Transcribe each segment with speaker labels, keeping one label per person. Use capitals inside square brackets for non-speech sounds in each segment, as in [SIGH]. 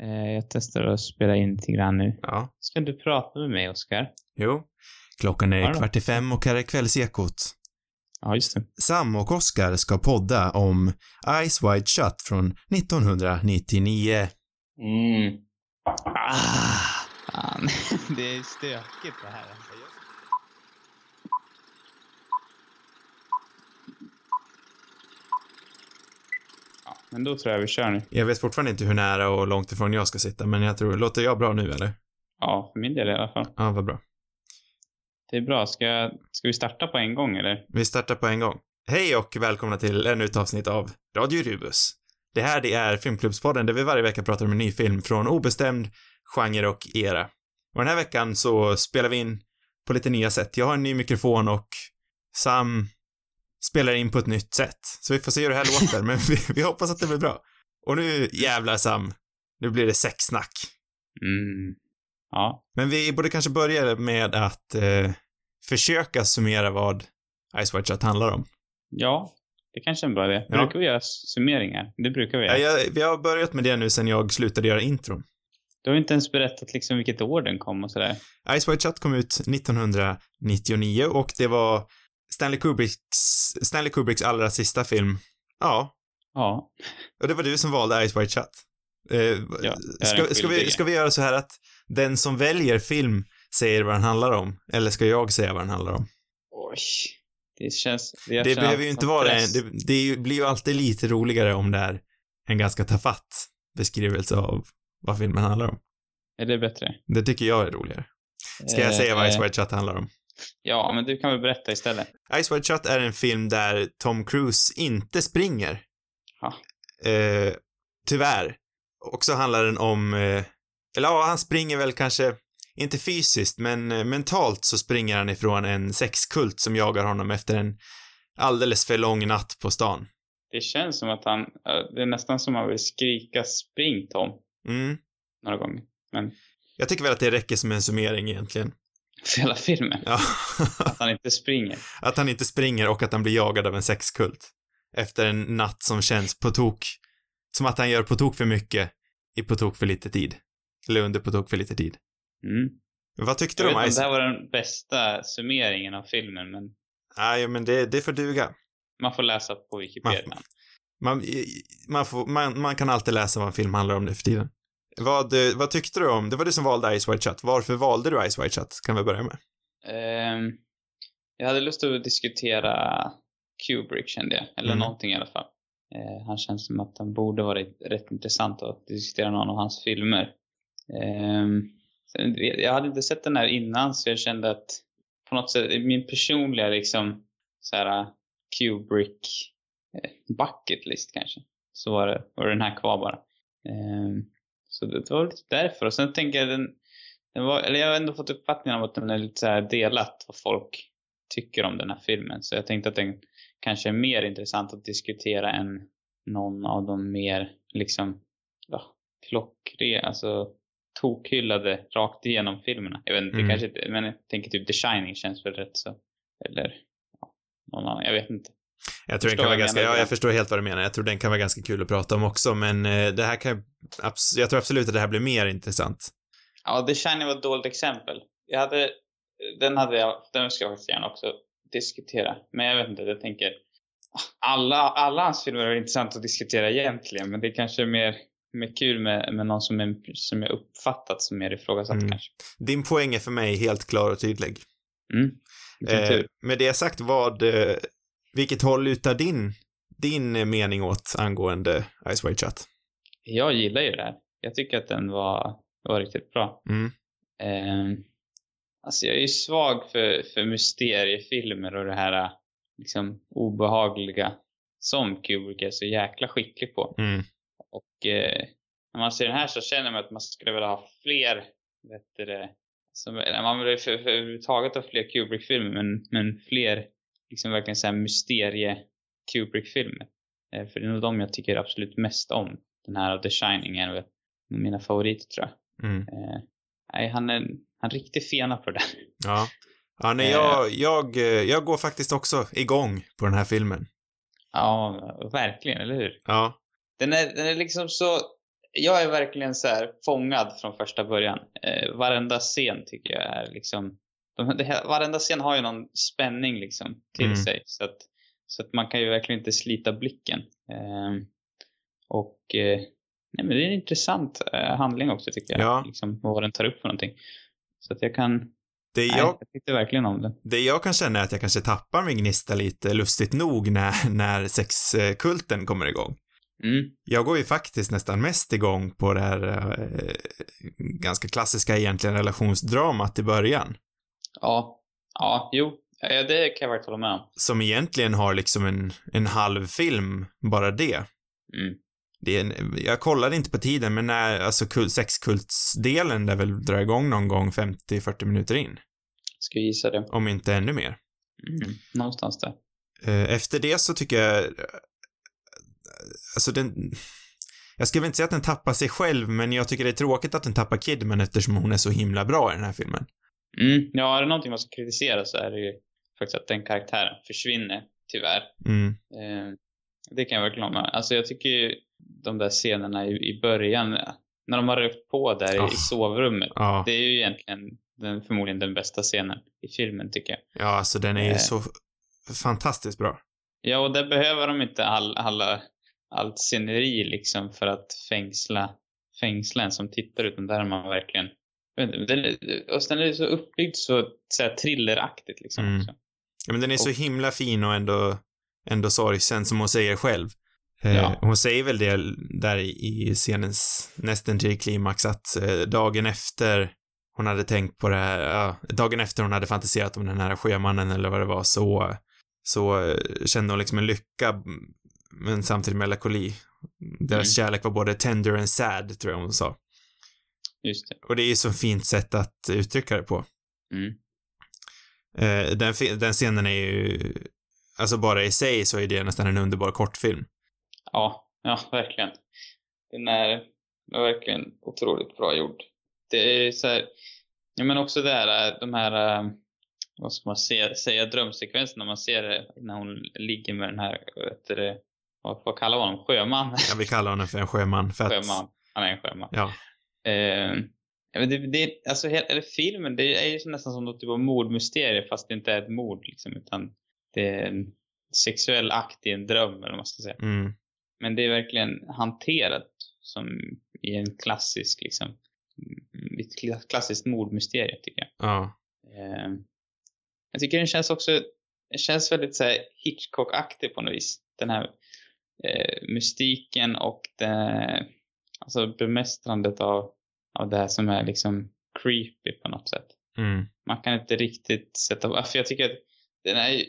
Speaker 1: Eh, jag testar att spela in lite grann nu.
Speaker 2: Ja.
Speaker 1: Ska du prata med mig, Oskar?
Speaker 2: Jo. Klockan är
Speaker 1: Ja
Speaker 2: kvart i fem och här är kvällsekot.
Speaker 1: Ja, just det.
Speaker 2: Sam och Oskar ska podda om Eyes Wide Shut från 1999.
Speaker 1: Mm. Ah, fan. [LAUGHS] det är stökigt det här. alltså. Men då tror jag vi kör nu.
Speaker 2: Jag vet fortfarande inte hur nära och långt ifrån jag ska sitta, men jag tror, låter jag bra nu eller?
Speaker 1: Ja, för min del i alla fall.
Speaker 2: Ja, vad bra.
Speaker 1: Det är bra. Ska, ska vi starta på en gång eller?
Speaker 2: Vi startar på en gång. Hej och välkomna till ännu ett avsnitt av Radio Rubus. Det här det är Filmklubbspodden där vi varje vecka pratar om en ny film från obestämd genre och era. Och den här veckan så spelar vi in på lite nya sätt. Jag har en ny mikrofon och Sam spelar in på ett nytt sätt. Så vi får se hur det här låter, men vi, vi hoppas att det blir bra. Och nu jävlar Sam, nu blir det sexsnack.
Speaker 1: Mm. Ja.
Speaker 2: Men vi borde kanske börja med att eh, försöka summera vad Ice White Shut handlar om.
Speaker 1: Ja, det kanske är en bra idé.
Speaker 2: Ja.
Speaker 1: Brukar vi göra summeringar? Det brukar vi
Speaker 2: Ja,
Speaker 1: göra.
Speaker 2: jag, vi har börjat med det nu sen jag slutade göra intron.
Speaker 1: Du har inte ens berättat liksom vilket år den kom och sådär.
Speaker 2: Ice White Shut kom ut 1999 och det var Stanley Kubricks, Stanley Kubricks allra sista film. Ja,
Speaker 1: Ja.
Speaker 2: och det var du som valde Ice White Shut. Eh,
Speaker 1: Ja,
Speaker 2: ska, ska, vi, ska vi göra så här att den som väljer film säger vad den handlar om? Eller ska jag säga vad den handlar om?
Speaker 1: Oj. Det känns...
Speaker 2: Det
Speaker 1: känner
Speaker 2: behöver ju inte vara det. Det, det blir ju alltid lite roligare om det är en ganska tafatt beskrivelse av vad filmen handlar om.
Speaker 1: Är det bättre?
Speaker 2: Det tycker jag är roligare. Ska jag säga vad
Speaker 1: Eh,
Speaker 2: Ice White Shut handlar om?
Speaker 1: Ja, men du kan väl berätta istället.
Speaker 2: Ice White Shut är en film där Tom Cruise inte springer.
Speaker 1: Ja.
Speaker 2: Eh, tyvärr. Och så handlar den om, eh, eller ja, han springer väl kanske, inte fysiskt, men eh, mentalt så springer han ifrån en sexkult som jagar honom efter en alldeles för lång natt på stan.
Speaker 1: Det känns som att han... Det är nästan som att han vill skrika spring Tom
Speaker 2: Mm.
Speaker 1: några gånger. Men
Speaker 2: Jag tycker väl att det räcker som en summering egentligen. [LAUGHS]
Speaker 1: för hela filmen.
Speaker 2: Ja.
Speaker 1: Att han inte springer. [LAUGHS]
Speaker 2: att han inte springer och att han blir jagad av en sexkult. Efter en natt som känns på tok, som att han gör på tok för mycket i på tok för lite tid. Eller under på tok för lite tid.
Speaker 1: Mm.
Speaker 2: Vad tyckte
Speaker 1: Jag
Speaker 2: du om
Speaker 1: inte om
Speaker 2: Ice?
Speaker 1: det här var den bästa summeringen av filmen, men
Speaker 2: Nej, men det, det får duga.
Speaker 1: man får läsa på Wikipedia.
Speaker 2: Man- Man, man, får, man, man kan alltid läsa vad en film handlar om nu för tiden. Vad, vad tyckte du om, det var du som valde Ice White Shut. Varför valde du Ice White Shut? Kan vi börja med.
Speaker 1: Ehm, jag hade lust att diskutera Kubrick kände jag, eller
Speaker 2: Mm.
Speaker 1: någonting i alla fall. Eh, han känns som att han borde vara rätt intressant att diskutera någon av hans filmer. Vet- jag hade inte sett den här innan så jag kände att på något sätt, min personliga liksom så här Kubrick eh, bucket list kanske. Så var det, var den här kvar bara. Ehm, så det, var lite därför. Och sen tänker jag den, den var, eller jag har ändå fått uppfattningen om att den är lite så här delat vad folk tycker om den här filmen. Så jag tänkte att den kanske är mer intressant att diskutera än någon av de mer liksom, ja, klockre, alltså tokhyllade rakt igenom filmerna. Jag vet inte,
Speaker 2: Mm.
Speaker 1: kanske inte, men jag tänker typ The Shining känns väl rätt så. Eller, ja, någon annan, jag vet inte.
Speaker 2: Jag tror den
Speaker 1: Förstår
Speaker 2: kan vara ganska, ja,
Speaker 1: ja.
Speaker 2: jag förstår helt vad du menar. Jag tror den kan vara ganska kul att prata om också, men eh, det här kan jag tror absolut att det här blir mer intressant.
Speaker 1: Ja, The Shining var ett dåligt exempel. Jag hade, den hade jag, den ska jag faktiskt gärna också diskutera. Men jag vet inte, jag tänker, alla, alla hans filmer är intressant att diskutera egentligen, men det är kanske mer, mer kul med, med någon som, är, som jag uppfattat som mer ifrågasatt
Speaker 2: Mm.
Speaker 1: kanske.
Speaker 2: Din poäng är för mig helt klar och tydlig.
Speaker 1: Mm.
Speaker 2: Eh, med det sagt, vad, eh, vilket håll lutar din, din eh, mening åt angående Ice White Shut?
Speaker 1: Jag gillar ju det här. Jag tycker att den var, var riktigt bra.
Speaker 2: Mm.
Speaker 1: Eh, alltså jag är ju svag för, för mysteriefilmer och det här liksom obehagliga som Kubrick är så jäkla skicklig på.
Speaker 2: Mm.
Speaker 1: Och eh, när man ser den här så känner man att man skulle vilja ha fler, vet du som, man vill överhuvudtaget ha fler Kubrick-filmer men, men fler liksom verkligen såhär mysterie Kubrick-filmer. Eh, för det är nog de jag tycker absolut mest om. Den här The Shining är väl mina favoriter tror jag.
Speaker 2: Mm.
Speaker 1: Eh, nej, han är han är riktigt fena på det där.
Speaker 2: Ja. Ja, nej,
Speaker 1: Eh.
Speaker 2: jag, jag, eh, jag går faktiskt också igång på den här filmen.
Speaker 1: Ja, verkligen, eller hur?
Speaker 2: Ja.
Speaker 1: Den är, den är liksom så jag är verkligen så här fångad från första början. Eh, varenda scen tycker jag är liksom, de, det här, varenda scen har ju någon spänning liksom till
Speaker 2: Mm.
Speaker 1: sig. Så att, så att man kan ju verkligen inte slita blicken. Eh, och eh, nej, men det är en intressant eh, handling också tycker jag.
Speaker 2: Ja.
Speaker 1: Liksom, vad den tar upp för någonting. Så att jag kan,
Speaker 2: Det
Speaker 1: nej,
Speaker 2: jag,
Speaker 1: jag tyckte verkligen om det.
Speaker 2: det jag kan känna är att jag kanske tappar min gnista lite lustigt nog när, [LAUGHS] när sexkulten kommer igång.
Speaker 1: Mm.
Speaker 2: Jag går ju faktiskt nästan mest igång på det här eh, ganska klassiska egentligen relationsdramat i början.
Speaker 1: Ja, ja, jo, ja, det kan jag verkligen hålla med om.
Speaker 2: Som egentligen har liksom en, en halv film, bara det.
Speaker 1: Mm.
Speaker 2: det är en, jag kollade inte på tiden, men när, alltså kul, sexkultsdelen där väl drar igång någon gång 50-40 minuter in.
Speaker 1: Ska gissa det.
Speaker 2: Om inte ännu mer.
Speaker 1: Mm. Någonstans där.
Speaker 2: Eh, Efter det så tycker jag, eh, alltså den, jag skulle inte säga att den tappar sig själv, men jag tycker det är tråkigt att den tappar Kidman eftersom hon är så himla bra i den här filmen.
Speaker 1: Mm. Ja, är det någonting man ska kritisera så är det ju faktiskt att den karaktären försvinner, tyvärr.
Speaker 2: Mm.
Speaker 1: Eh, det kan jag verkligen hålla med Alltså jag tycker ju de där scenerna i, i början, när de har rökt på där
Speaker 2: Ah.
Speaker 1: i sovrummet.
Speaker 2: Ja,
Speaker 1: Det är ju egentligen den, förmodligen den bästa scenen i filmen tycker jag.
Speaker 2: ja, alltså den är ju
Speaker 1: Eh.
Speaker 2: så fantastiskt bra.
Speaker 1: Ja, och där behöver de inte all, alla, allt sceneri liksom för att fängsla, fängsla en som tittar utan där är man verkligen den är, och sen är det så uppbyggd så, så här, thrilleraktigt liksom.
Speaker 2: Mm. Ja, men den är så
Speaker 1: Och-
Speaker 2: himla fin och ändå, ändå sorgsen som hon säger själv. Eh,
Speaker 1: Ja.
Speaker 2: Hon säger väl det där i, scenens nästan till klimax att eh, dagen efter hon hade tänkt på det här, ja, dagen efter hon hade fantiserat om den här sjömannen eller vad det var så, så eh, kände hon liksom en lycka men samtidigt melankoli. Deras kärlek var både tender and sad, tror jag hon sa.
Speaker 1: Just det.
Speaker 2: Och det är ju så fint sätt att uttrycka det på.
Speaker 1: Mm.
Speaker 2: Eh, den, den scenen är ju, alltså bara i sig så är det nästan en underbar kortfilm.
Speaker 1: Ja, ja, verkligen. Den är, den är verkligen otroligt bra gjord. Det är så här, ja men också det här, de här, eh, vad ska man säga, säga drömsekvensen när man ser det, när hon ligger med den här, vet du vad, vad kallar man honom? Sjöman?
Speaker 2: Jag vill kalla honom för en sjöman för att,
Speaker 1: Sjöman. Han är en sjöman.
Speaker 2: ja,
Speaker 1: Eh, det, det, alltså, eller filmen, det är ju nästan som något typ av mordmysterie fast det inte är ett mord liksom, utan det är en sexuell akt i en dröm eller vad man ska säga.
Speaker 2: mm,
Speaker 1: Men det är verkligen hanterat som i en klassisk liksom, mm, ett kla- klassiskt mordmysterie tycker jag.
Speaker 2: ja,
Speaker 1: Eh, jag tycker den känns också, den känns väldigt så Hitchcock-aktig på något vis. Den här eh, mystiken och det, alltså bemästrandet av, av det här som är liksom creepy på något sätt.
Speaker 2: mm,
Speaker 1: Man kan inte riktigt sätta, för jag tycker att den är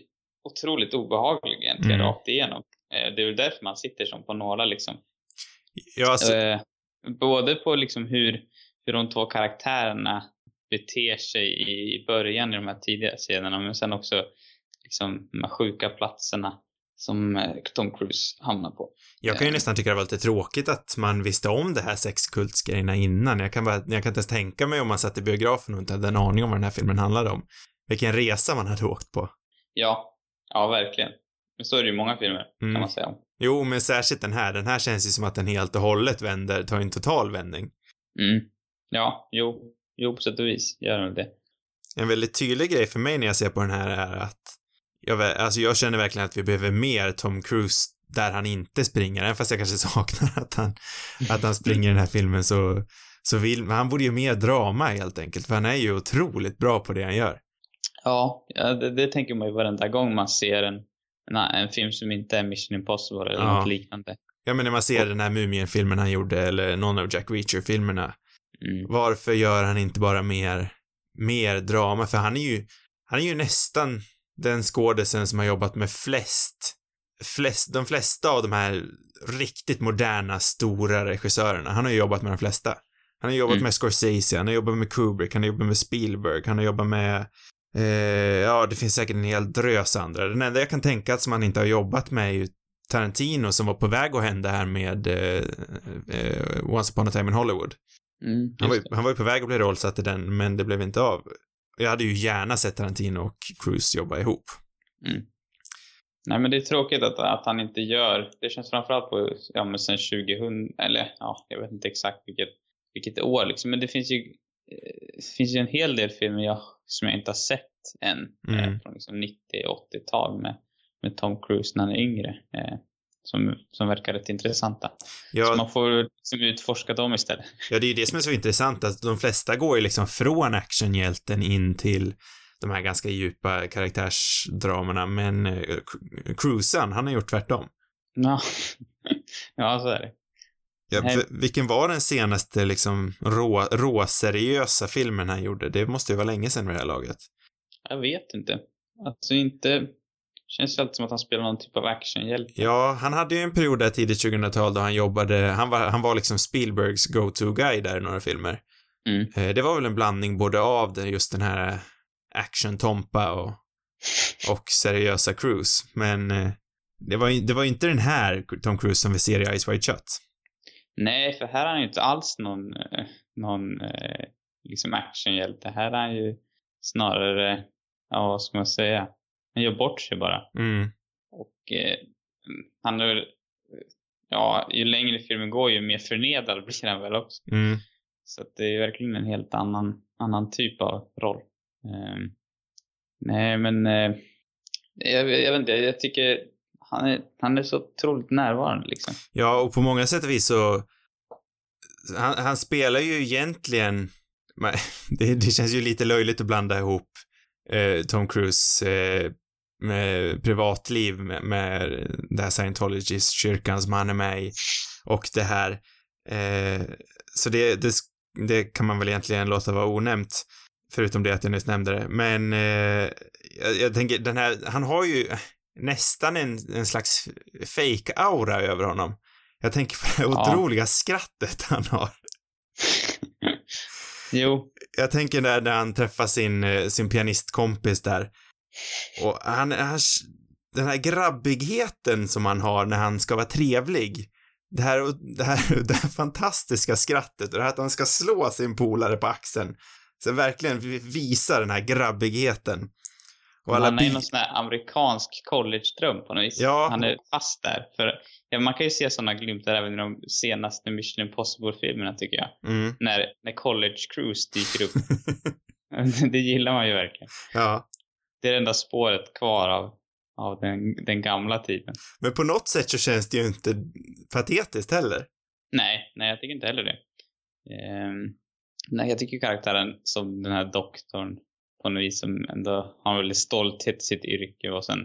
Speaker 1: otroligt obehaglig egentligen
Speaker 2: Mm.
Speaker 1: rakt igenom. Eh, det är väl därför man sitter som på nålar liksom.
Speaker 2: ja, alltså,
Speaker 1: Eh, både på liksom hur, hur de två karaktärerna beter sig i början i de här tidiga scenerna men sen också liksom de här sjuka platserna som eh, Tom Cruise hamnar på.
Speaker 2: jag kan ju
Speaker 1: eh.
Speaker 2: nästan tycka det var lite tråkigt att man visste om det här sexkultsgrejerna innan. Jag kan bara, jag kan inte ens tänka mig om man satt i biografen och inte hade en aning om vad den här filmen handlade om. Vilken resa man hade åkt på.
Speaker 1: Ja, ja verkligen. Men så är det ju många filmer
Speaker 2: Mm.
Speaker 1: kan man säga.
Speaker 2: Jo, men särskilt den här. Den här känns ju som att den helt och hållet vänder, tar en total vändning.
Speaker 1: Mm. Ja, jo, jo på sätt och vis gör den det.
Speaker 2: En väldigt tydlig grej för mig när jag ser på den här är att jag, alltså jag känner verkligen att vi behöver mer Tom Cruise där han inte springer, även fast jag kanske [LAUGHS] saknar att han, att han springer i den här filmen så, så vill, men han borde ju mer drama helt enkelt, för han är ju otroligt bra på det han gör.
Speaker 1: Ja, ja det, det tänker man ju varenda gång man ser en, en, en film som inte är Mission Impossible eller
Speaker 2: Ja.
Speaker 1: något liknande.
Speaker 2: Ja, men när man ser den här Mumien-filmen han gjorde, eller någon av Jack Reacher-filmerna,
Speaker 1: Mm.
Speaker 2: varför gör han inte bara mer, mer drama? För han är ju, han är ju nästan den skådisen som har jobbat med flest, flest, de flesta av de här riktigt moderna, stora regissörerna. Han har ju jobbat med de flesta. Han har jobbat
Speaker 1: Mm.
Speaker 2: med Scorsese, han har jobbat med Kubrick, han har jobbat med Spielberg, han har jobbat med eh, ja, det finns säkert en hel drös andra. Den enda jag kan tänka att som han inte har jobbat med är ju Tarantino som var på väg att hända här med eh, eh, Once upon a time in Hollywood.
Speaker 1: Mm,
Speaker 2: Han var, han var ju på väg att bli rollsatt i den, men det blev inte av. Jag hade ju gärna sett Tarantino och Cruise jobba ihop.
Speaker 1: Mm. Nej men det är tråkigt att, att han inte gör, det känns framförallt på, ja men sen 2000, eller ja, jag vet inte exakt vilket, vilket år liksom, men det finns ju, eh, det finns ju en hel del filmer jag, som jag inte har sett än,
Speaker 2: Mm.
Speaker 1: eh, från liksom 90-80-tal med, med Tom Cruise när han är yngre, eh, som, som verkar rätt intressanta. Så
Speaker 2: Ja,
Speaker 1: man får liksom utforska dem istället.
Speaker 2: ja, det är ju det som är så intressant, att de flesta går ju liksom från actionhjälten in till de här ganska djupa karaktärsdramerna, men eh, Cru- Cruisen, han har gjort tvärtom.
Speaker 1: Ja, [LAUGHS] ja så är det.
Speaker 2: Ja, vilken var den senaste liksom rå, råseriösa filmen han gjorde? Det måste ju vara länge sedan vid det här laget.
Speaker 1: Jag vet inte. Alltså inte, känns alltid som att han spelar någon typ av actionhjälte.
Speaker 2: Ja, han hade ju en period där tidigt 2000-tal då han jobbade, han var, han var liksom Spielbergs go-to-guy där i några filmer.
Speaker 1: Mm.
Speaker 2: Eh, Det var väl en blandning både av det, just den här action-tompa och, och seriösa Cruise. Men eh, det var, ju- det var inte den här Tom Cruise som vi ser i Ice White Shut.
Speaker 1: Nej, för här är han ju inte alls någon, eh, någon liksom actionhjälte. Här är han ju snarare, ja vad ska man säga, han gör bort sig bara.
Speaker 2: Mm.
Speaker 1: Och eh, han är, ja ju längre filmen går ju mer förnedrad blir han väl också.
Speaker 2: Mm.
Speaker 1: Så det är verkligen en helt annan, annan typ av roll. Ehm, nej men, eh, jag, jag vet inte, jag tycker han är, han är så otroligt närvarande liksom.
Speaker 2: Ja, och på många sätt och vis så... Han, han spelar ju egentligen... [LAUGHS] Det, det känns ju lite löjligt att blanda ihop eh, Tom Cruise eh, med privatliv med, med det här Scientologist-kyrkan som han är med i och det här. Eh, så det, det, det kan man väl egentligen låta vara onämnt. Förutom det att jag nyss nämnde det. Men eh, jag, jag tänker, den här, han har ju nästan en, en slags fake-aura över honom. Jag tänker på det
Speaker 1: Ja.
Speaker 2: otroliga skrattet han har. [LAUGHS]
Speaker 1: jo,
Speaker 2: Jag tänker där när han träffar sin, eh, sin pianistkompis där. Och han, han, den här grabbigheten som han har när han ska vara trevlig. Det här, det här, [LAUGHS] det här fantastiska skrattet och det här att han ska slå sin polare på axeln. Så verkligen vi- visa den här grabbigheten. Och alla
Speaker 1: han är någon sån här amerikansk college-dröm på något vis.
Speaker 2: Ja.
Speaker 1: Han är fast där. För, ja, man kan ju se sådana glimtar även i de senaste Mission Impossible-filmerna tycker jag.
Speaker 2: Mm.
Speaker 1: När, när college cruise dyker upp. [LAUGHS] [LAUGHS] det gillar man ju verkligen.
Speaker 2: ja.
Speaker 1: Det är det enda spåret kvar av, av den, den gamla tiden.
Speaker 2: Men på något sätt så känns det ju inte patetiskt heller.
Speaker 1: Nej, nej jag tycker inte heller det. Ehm, nej, jag tycker karaktären som den här doktorn på något vis som ändå har en väldigt stolthet i sitt yrke och sen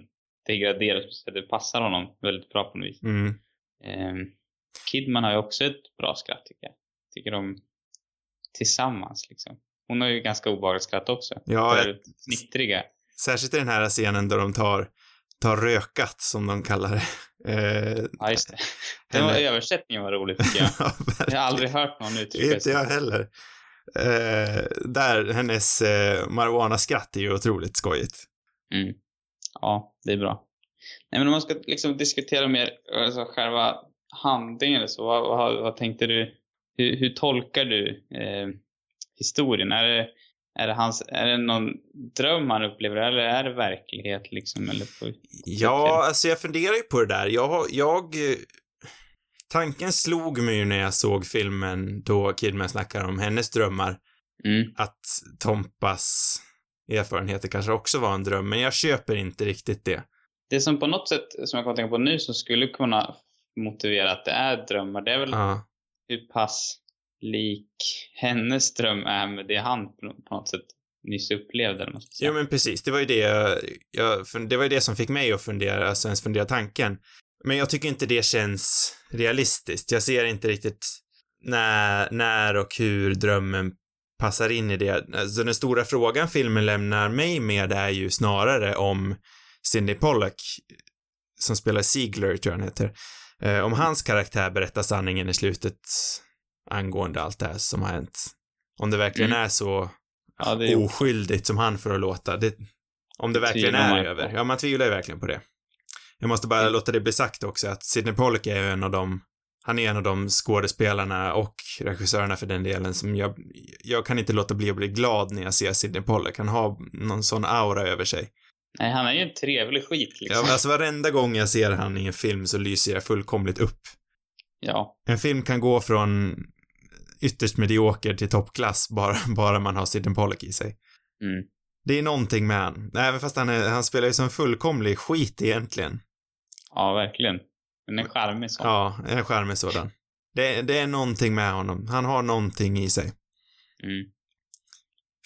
Speaker 1: det graderas så att det passar honom väldigt bra på något vis.
Speaker 2: Mm.
Speaker 1: Ehm, Kidman har ju också ett bra skratt tycker jag. Tycker de tillsammans liksom. Hon har ju ganska obehagligt skratt också.
Speaker 2: Ja,
Speaker 1: Det är fnittriga.
Speaker 2: Särskilt i den här scenen där de tar, tar rökat, som de kallar det. Eh,
Speaker 1: Ja, just det. Den var, översättningen var rolig tycker [LAUGHS] jag.
Speaker 2: ja,
Speaker 1: Jag har aldrig hört någon uttrycka
Speaker 2: Inte jag heller. Eh, där, hennes eh, marijuana-skratt är ju otroligt skojigt.
Speaker 1: Mm. Ja, det är bra. Nej, men om man ska liksom diskutera mer alltså, själva handlingen, så vad, vad, vad tänkte du? Hur, hur tolkar du eh, historien? Är det, är, det hans, är det någon dröm han upplever eller är det verklighet liksom? Eller på,
Speaker 2: Ja, alltså jag funderar ju på det där. Jag, jag... Tanken slog mig ju när jag såg filmen då Kidman snackar om hennes drömmar,
Speaker 1: mm,
Speaker 2: att Tompas erfarenheter kanske också var en dröm, men jag köper inte riktigt det.
Speaker 1: Det som på något sätt, som jag kan tänka på nu, som skulle kunna motivera att det är drömmar, det är väl
Speaker 2: Ja.
Speaker 1: hur pass lik hennes dröm är med det han på något sätt nyss upplevde. eller.
Speaker 2: Jo men precis, det var ju det jag, jag, det var ju det som fick mig att fundera, alltså ens fundera tanken. Men jag tycker inte det känns realistiskt. Jag ser inte riktigt när, när och hur drömmen passar in i det. Alltså den stora frågan filmen lämnar mig med är ju snarare om Cindy Pollack, som spelar Ziegler, tror jag han heter, eh, om hans karaktär berättar sanningen i slutet angående allt det här som har hänt. Om det verkligen
Speaker 1: Mm.
Speaker 2: är så
Speaker 1: Ja, det är
Speaker 2: oskyldigt som han får att låta. Det, om det verkligen är över.
Speaker 1: på.
Speaker 2: Ja, man tvivlar ju verkligen på det. Jag måste bara
Speaker 1: Mm.
Speaker 2: låta det bli sagt också att Sidney Pollock är en av de, han är en av de skådespelarna och regissörerna för den delen som jag, jag kan inte låta bli att bli glad när jag ser Sidney Pollock. Han har någon sån aura över sig.
Speaker 1: Nej, han är ju en trevlig skit
Speaker 2: Ja,
Speaker 1: liksom.
Speaker 2: men alltså varenda gång jag ser han i en film så lyser jag fullkomligt upp.
Speaker 1: Ja.
Speaker 2: En film kan gå från ytterst medioker till toppklass [LAUGHS] bara, bara man har Sidney Pollack i sig.
Speaker 1: Mm.
Speaker 2: Det är någonting med han. Även fast han, är, han spelar ju som fullkomlig skit egentligen.
Speaker 1: Ja, verkligen. Men en charmig sån.
Speaker 2: Ja, en charmig sådan. Det, det är någonting med honom. Han har någonting i sig.
Speaker 1: Mm.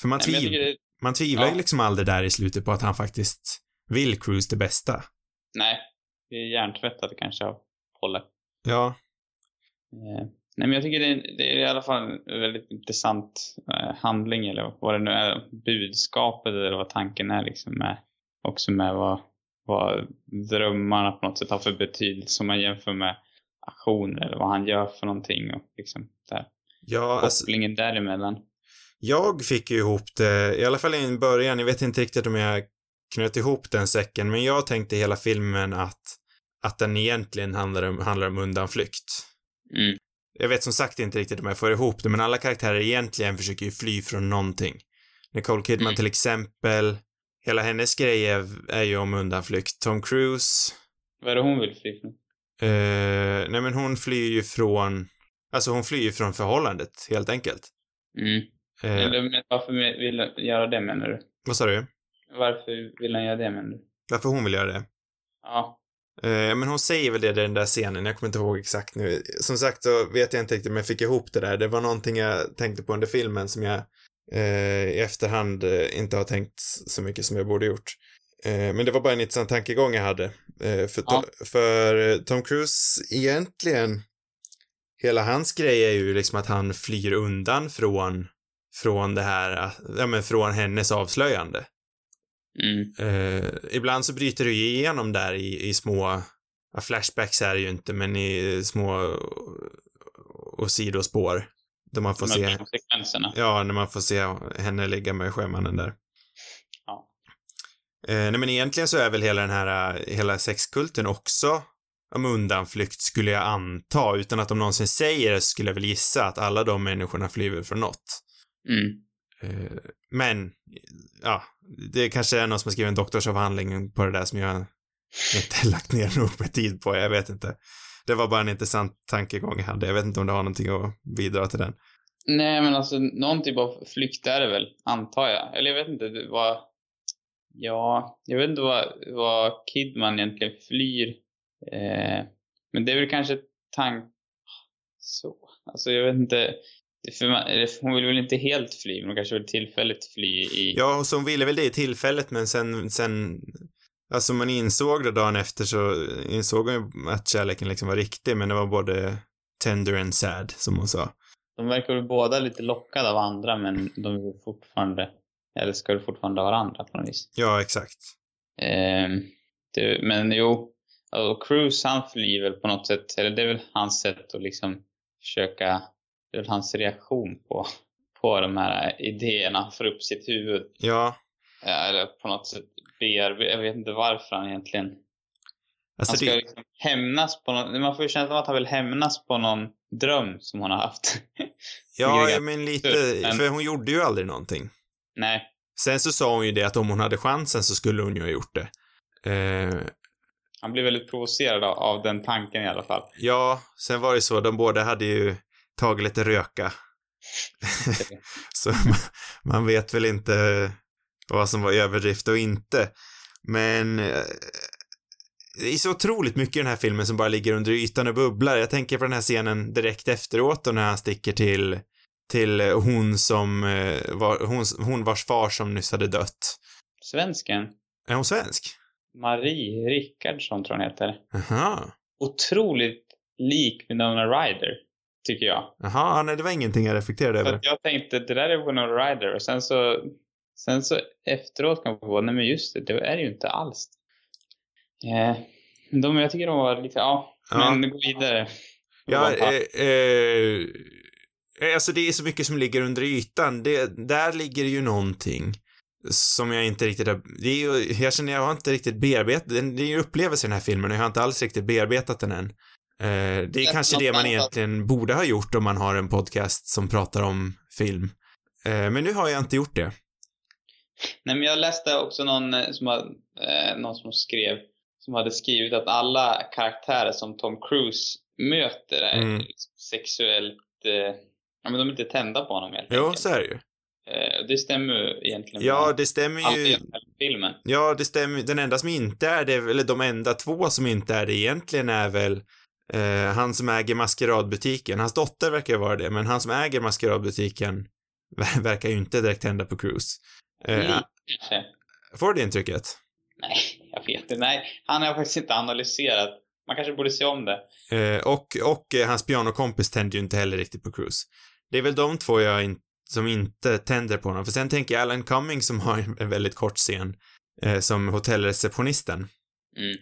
Speaker 2: För man,
Speaker 1: Nej, det,
Speaker 2: man tvivlar ju
Speaker 1: ja.
Speaker 2: liksom aldrig där i slutet på att han faktiskt vill Cruise det bästa.
Speaker 1: nej, det är hjärntvättat kanske av Polle.
Speaker 2: Ja,
Speaker 1: nej, men jag tycker det är, det är i alla fall en väldigt intressant eh, handling eller vad det nu är. Budskapet eller vad tanken är liksom med, också med vad, vad drömmarna på något sätt har för betydelse om man jämför med aktioner eller vad han gör för någonting och liksom där.
Speaker 2: ja alltså,
Speaker 1: Kopplingen däremellan.
Speaker 2: jag fick ju ihop det, i alla fall i början, jag vet inte riktigt om jag knöt ihop den säcken, men jag tänkte hela filmen att, att den egentligen handlar om, handlar om undanflykt.
Speaker 1: Mm.
Speaker 2: Jag vet som sagt inte riktigt om jag får ihop det, men alla karaktärer egentligen försöker ju fly från någonting. Nicole Kidman
Speaker 1: Mm.
Speaker 2: till exempel, hela hennes grej är, är ju om undanflykt. Tom Cruise,
Speaker 1: Vad är det hon vill fly från?
Speaker 2: eh, nej men hon flyr ju från, alltså hon flyr ju från förhållandet, helt enkelt.
Speaker 1: Mm.
Speaker 2: Eh,
Speaker 1: Eller men varför vill han göra det menar du?
Speaker 2: vad sa du?
Speaker 1: Varför vill han göra det menar du?
Speaker 2: Varför hon vill göra det?
Speaker 1: Ja.
Speaker 2: Eh, men hon säger väl det i den där scenen, jag kommer inte ihåg exakt nu. Som sagt så vet jag inte riktigt om jag fick ihop det där. Det var någonting jag tänkte på under filmen som jag eh, i efterhand eh, inte har tänkt så mycket som jag borde gjort. Eh, men det var bara en intressant tankegång jag hade. Eh, för,
Speaker 1: Ja.
Speaker 2: för eh, Tom Cruise egentligen, hela hans grej är ju liksom att han flyr undan från, från det här, ja men från hennes avslöjande.
Speaker 1: Mm.
Speaker 2: Eh, ibland så bryter du ju igenom där i, i små, ja, flashbacks är det ju inte, men i små och sidospår. Där man får se, ja, när man får se henne ligga med sjömannen där.
Speaker 1: Ja.
Speaker 2: Eh, nej men egentligen så är väl hela den här, hela sexkulten också om undanflykt skulle jag anta, utan att de någonsin säger det skulle jag väl gissa att alla de människorna flyr från något.
Speaker 1: Mm.
Speaker 2: Eh, men, ja, det kanske är någon som har skrivit en doktorsavhandling på det där som jag inte [LAUGHS] lagt ner nog med tid på, jag vet inte. Det var bara en intressant tankegång jag hade, jag vet inte om det har någonting att bidra till den.
Speaker 1: Nej, men alltså någon typ av flykt är det väl, antar jag. Eller jag vet inte vad... Ja, jag vet inte vad, vad Kidman egentligen flyr. Eh, men det är väl kanske tank... Så. Alltså jag vet inte. Eller hon vill väl inte helt fly, men hon kanske vill tillfälligt fly i...
Speaker 2: Ja, och så hon ville väl det i tillfället, men sen, sen, alltså man insåg det dagen efter så insåg hon ju att kärleken liksom var riktig, men det var både tender and sad, som hon sa.
Speaker 1: De verkar väl båda lite lockade av andra, men de vill fortfarande... Älskar fortfarande varandra på något vis.
Speaker 2: Ja, exakt.
Speaker 1: Ehm, det, men jo, och Cruise han flyr väl på något sätt, eller det är väl hans sätt att liksom försöka, väl hans reaktion på, på de här idéerna, får upp sitt huvud.
Speaker 2: Ja,
Speaker 1: Ja, Eller på något sätt bearbeta, jag vet inte varför han egentligen,
Speaker 2: alltså
Speaker 1: han ska
Speaker 2: det,
Speaker 1: liksom hämnas på någon, man får ju känslan av att han vill hämnas på någon dröm som hon har haft. [LAUGHS]
Speaker 2: ja, men lite,
Speaker 1: men-
Speaker 2: för hon gjorde ju aldrig någonting.
Speaker 1: Nej,
Speaker 2: Sen så sa hon ju det att om hon hade chansen så skulle hon ju ha gjort det. Eh,
Speaker 1: han blir väldigt provocerad av, av den tanken i alla fall.
Speaker 2: ja, sen var det så, de båda hade ju tagit lite röka. [LAUGHS] så man, man vet väl inte vad som var överdrift och inte. Men eh, det är så otroligt mycket i den här filmen som bara ligger under ytan och bubblar. Jag tänker på den här scenen direkt efteråt och när han sticker till till hon som eh, var, hon, hon vars far som nyss hade dött.
Speaker 1: Svensken,
Speaker 2: Är hon svensk?
Speaker 1: Marie Rickardsson tror jag hon heter.
Speaker 2: Jaha.
Speaker 1: otroligt lik Winona Ryder, tycker jag.
Speaker 2: Jaha, nej det var ingenting jag reflekterade över.
Speaker 1: jag tänkte, det där är Winona Ryder. Och sen så, sen så efteråt kom jag på, nej men just det, det är det ju inte alls. Eh, de, jag tycker de var lite, ja,
Speaker 2: Ja.
Speaker 1: men gå vidare.
Speaker 2: Ja, eh, eh, eh, alltså det är så mycket som ligger under ytan. Det, där ligger ju någonting som jag inte riktigt har, det är ju, jag känner jag har inte riktigt bearbetat, det är ju upplevelse i den här filmen och jag har inte alls riktigt bearbetat den än. Eh, det är kanske det man egentligen borde ha gjort om man har en podcast som pratar om film. Eh, men nu har jag inte gjort det.
Speaker 1: Nej, men jag läste också någon eh, som, har, eh, någon som skrev, som hade skrivit att alla karaktärer som Tom Cruise möter är
Speaker 2: Mm.
Speaker 1: liksom sexuellt, ja men de är inte tända på honom helt
Speaker 2: Jo,
Speaker 1: enkelt.
Speaker 2: så är det ju.
Speaker 1: Det stämmer ju egentligen
Speaker 2: Ja, det stämmer ju.
Speaker 1: filmen.
Speaker 2: Ja, det stämmer. Den enda som inte är det, eller de enda två som inte är det egentligen är väl eh, han som äger maskeradbutiken. Hans dotter verkar vara det, men han som äger maskeradbutiken ver- verkar ju inte direkt hända på Cruise. Eh, får du det intrycket?
Speaker 1: Nej, [LAUGHS] jag vet inte. Nej, han har faktiskt inte analyserat. Man kanske borde se om det.
Speaker 2: Eh, och, och eh, hans pianokompis tänder ju inte heller riktigt på Cruise. Det är väl de två jag in, som inte tänder på honom. För sen tänker jag Alan Cumming som har en- en väldigt kort scen eh, som hotellreceptionisten.
Speaker 1: Mm.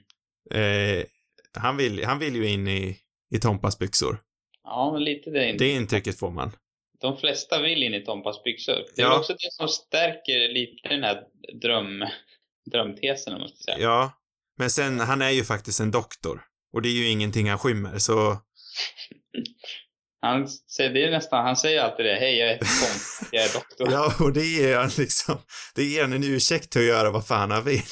Speaker 2: Han, vill, han vill ju in i, i Tompas byxor.
Speaker 1: Ja, lite det. är inte.
Speaker 2: Det intrycket får man.
Speaker 1: De flesta vill in i Tompas byxor. Det är
Speaker 2: Ja.
Speaker 1: också det som stärker lite den här dröm, drömtesen, om man ska säga.
Speaker 2: Ja. Men sen, han är ju faktiskt en doktor. Och det är ju ingenting han skymmer, så
Speaker 1: Han säger, det är nästan, han säger alltid det. Hej, jag heter Tom. Jag är doktor. [LAUGHS]
Speaker 2: ja, och det ger han liksom, det ger han en ursäkt till att göra vad fan han vill.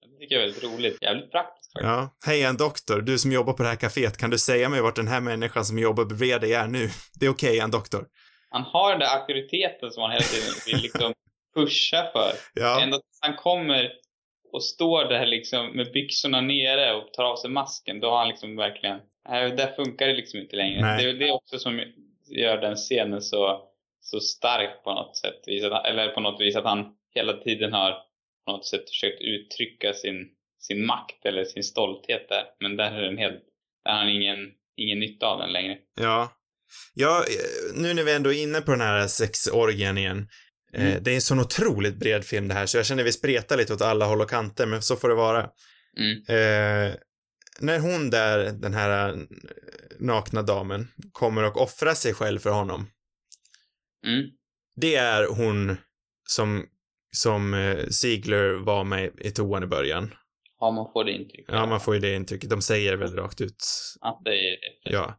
Speaker 1: Det tycker jag är väldigt roligt. Jävligt praktiskt.
Speaker 2: Ja. Hej, en doktor. Du som jobbar på det här kaféet, kan du säga mig vart den här människan som jobbar bredvid dig är nu? Det är okej, en doktor.
Speaker 1: Han har den där auktoriteten som han hela tiden vill liksom pusha för.
Speaker 2: Ja.
Speaker 1: Ända tills han kommer och står där liksom med byxorna nere och tar av sig masken, då har han liksom verkligen... Där funkar det liksom inte längre.
Speaker 2: Nej.
Speaker 1: Det är det också som gör den scenen så, så stark på något sätt. Eller på något vis att han hela tiden har på något sätt försökt uttrycka sin, sin makt eller sin stolthet där. Men där är den helt... Där har han ingen, ingen nytta av den längre.
Speaker 2: Ja. Ja, eh, nu när vi ändå är inne på den här sexorgien igen. Eh,
Speaker 1: Mm.
Speaker 2: Det är en sån otroligt bred film det här, så jag känner vi spretar lite åt alla håll och kanter, men så får det vara.
Speaker 1: Mm.
Speaker 2: Eh, när hon där, den här eh, nakna damen, kommer och offrar sig själv för honom.
Speaker 1: Mm.
Speaker 2: Det är hon som, som Ziegler var med i toan i början.
Speaker 1: Ja, man får det intrycket.
Speaker 2: Ja, man får ju det intrycket. De säger väl rakt ut.
Speaker 1: Att det är det.
Speaker 2: Ja.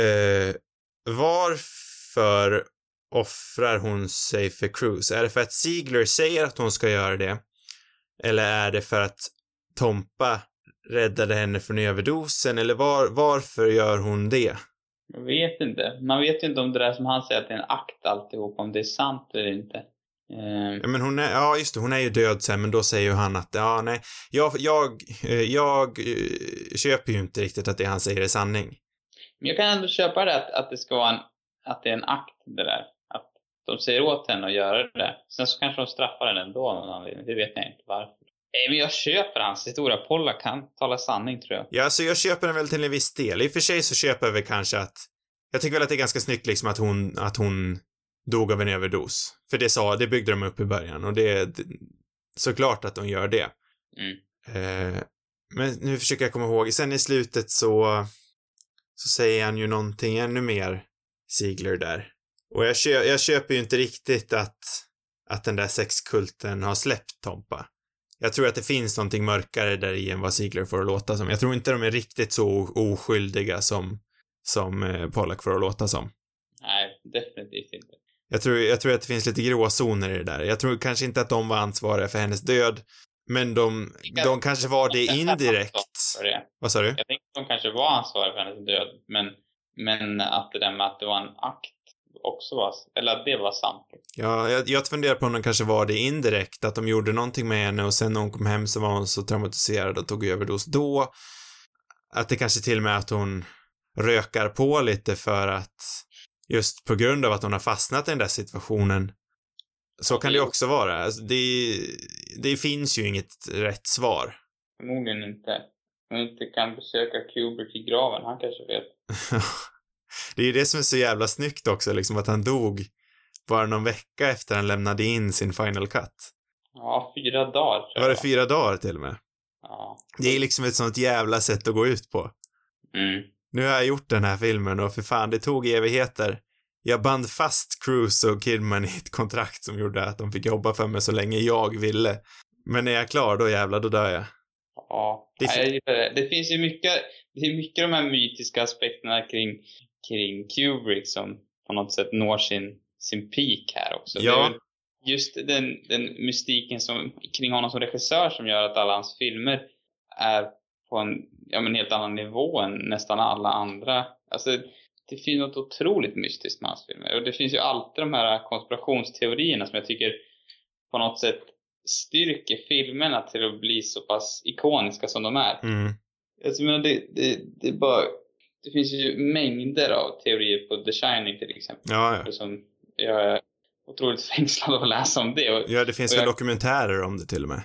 Speaker 2: Eh, varför offrar hon sig för Cruise? Är det för att Ziegler säger att hon ska göra det? Eller är det för att Tompa räddade henne från överdosen? Eller var, varför gör hon det?
Speaker 1: Jag vet inte. Man vet ju inte om det där som han säger att det är en akt alltihop, om det är sant eller inte. Ehm,
Speaker 2: Ja, men hon är, ja just det, hon är ju död sen, men då säger ju han att, ja nej, jag, jag, eh, jag eh, köper ju inte riktigt att det han säger är sanning.
Speaker 1: Men jag kan ändå köpa det att, att det ska vara en, att det är en akt det där. Att de säger åt henne att göra det. Sen så kanske de straffar henne ändå av någon anledning. Det vet jag inte varför. Nej, men jag köper hans historia. Polla kan tala sanning tror jag.
Speaker 2: Ja, alltså jag köper den väl till en viss del. I och för sig så köper väl kanske att, jag tycker väl att det är ganska snyggt liksom att hon, att hon dog av en överdos. För det sa, det byggde de upp i början och det, det såklart att de gör det.
Speaker 1: Mm.
Speaker 2: Eh, men nu försöker jag komma ihåg, sen i slutet så, så säger han ju någonting ännu mer, Ziegler där. Och jag, kö, jag köper ju inte riktigt att, att den där sexkulten har släppt Tompa. Jag tror att det finns någonting mörkare där i än vad Ziegler får att låta som. Jag tror inte de är riktigt så oskyldiga som, som eh, Pollack får att låta som.
Speaker 1: Nej, definitivt inte.
Speaker 2: Jag tror, jag tror att det finns lite gråzoner i det där. Jag tror kanske inte att de var ansvariga för hennes död, men de, de kanske var det indirekt.
Speaker 1: Det.
Speaker 2: Vad sa du?
Speaker 1: Jag tänkte att de kanske var ansvariga för hennes död. Men, men att det där med att det var en akt också var, eller att det var sant.
Speaker 2: Ja, jag, jag funderar på om de kanske var det indirekt, att de gjorde någonting med henne och sen när hon kom hem så var hon så traumatiserad och tog överdos då. Att det kanske till och med att hon rökar på lite för att just på grund av att hon har fastnat i den där situationen. Så kan
Speaker 1: det
Speaker 2: också vara. Alltså, det, det finns ju inget rätt svar.
Speaker 1: Förmodligen inte. Man inte kan besöka Kubrick i graven. Han kanske vet. [LAUGHS]
Speaker 2: det är ju det som är så jävla snyggt också, liksom att han dog bara någon vecka efter han lämnade in sin final cut.
Speaker 1: Ja, fyra dagar tror jag
Speaker 2: Var det fyra dagar till och med?
Speaker 1: Ja.
Speaker 2: Det är liksom ett sånt jävla sätt att gå ut på.
Speaker 1: Mm.
Speaker 2: Nu har jag gjort den här filmen och för fan, det tog evigheter. Jag band fast Cruise och Kidman i ett kontrakt som gjorde att de fick jobba för mig så länge jag ville. Men när jag är klar, då jävlar, då dör jag.
Speaker 1: Ja,
Speaker 2: Det fin-
Speaker 1: det. finns ju mycket, det är mycket de här mytiska aspekterna kring, kring Kubrick som på något sätt når sin, sin peak här också.
Speaker 2: Ja.
Speaker 1: Just den, den mystiken som, kring honom som regissör som gör att alla hans filmer är på en ja, men helt annan nivå än nästan alla andra. Alltså, det finns något otroligt mystiskt med hans filmer. Och det finns ju alltid de här konspirationsteorierna som jag tycker på något sätt styrker filmerna till att bli så pass ikoniska som de är.
Speaker 2: Mm.
Speaker 1: Alltså, men det, det, det, bara, det finns ju mängder av teorier på The Shining till exempel.
Speaker 2: Ja, ja.
Speaker 1: Som jag är otroligt [LAUGHS] fängslad av att läsa om det. Och,
Speaker 2: Ja, det finns väl
Speaker 1: jag-
Speaker 2: dokumentärer om det till och med.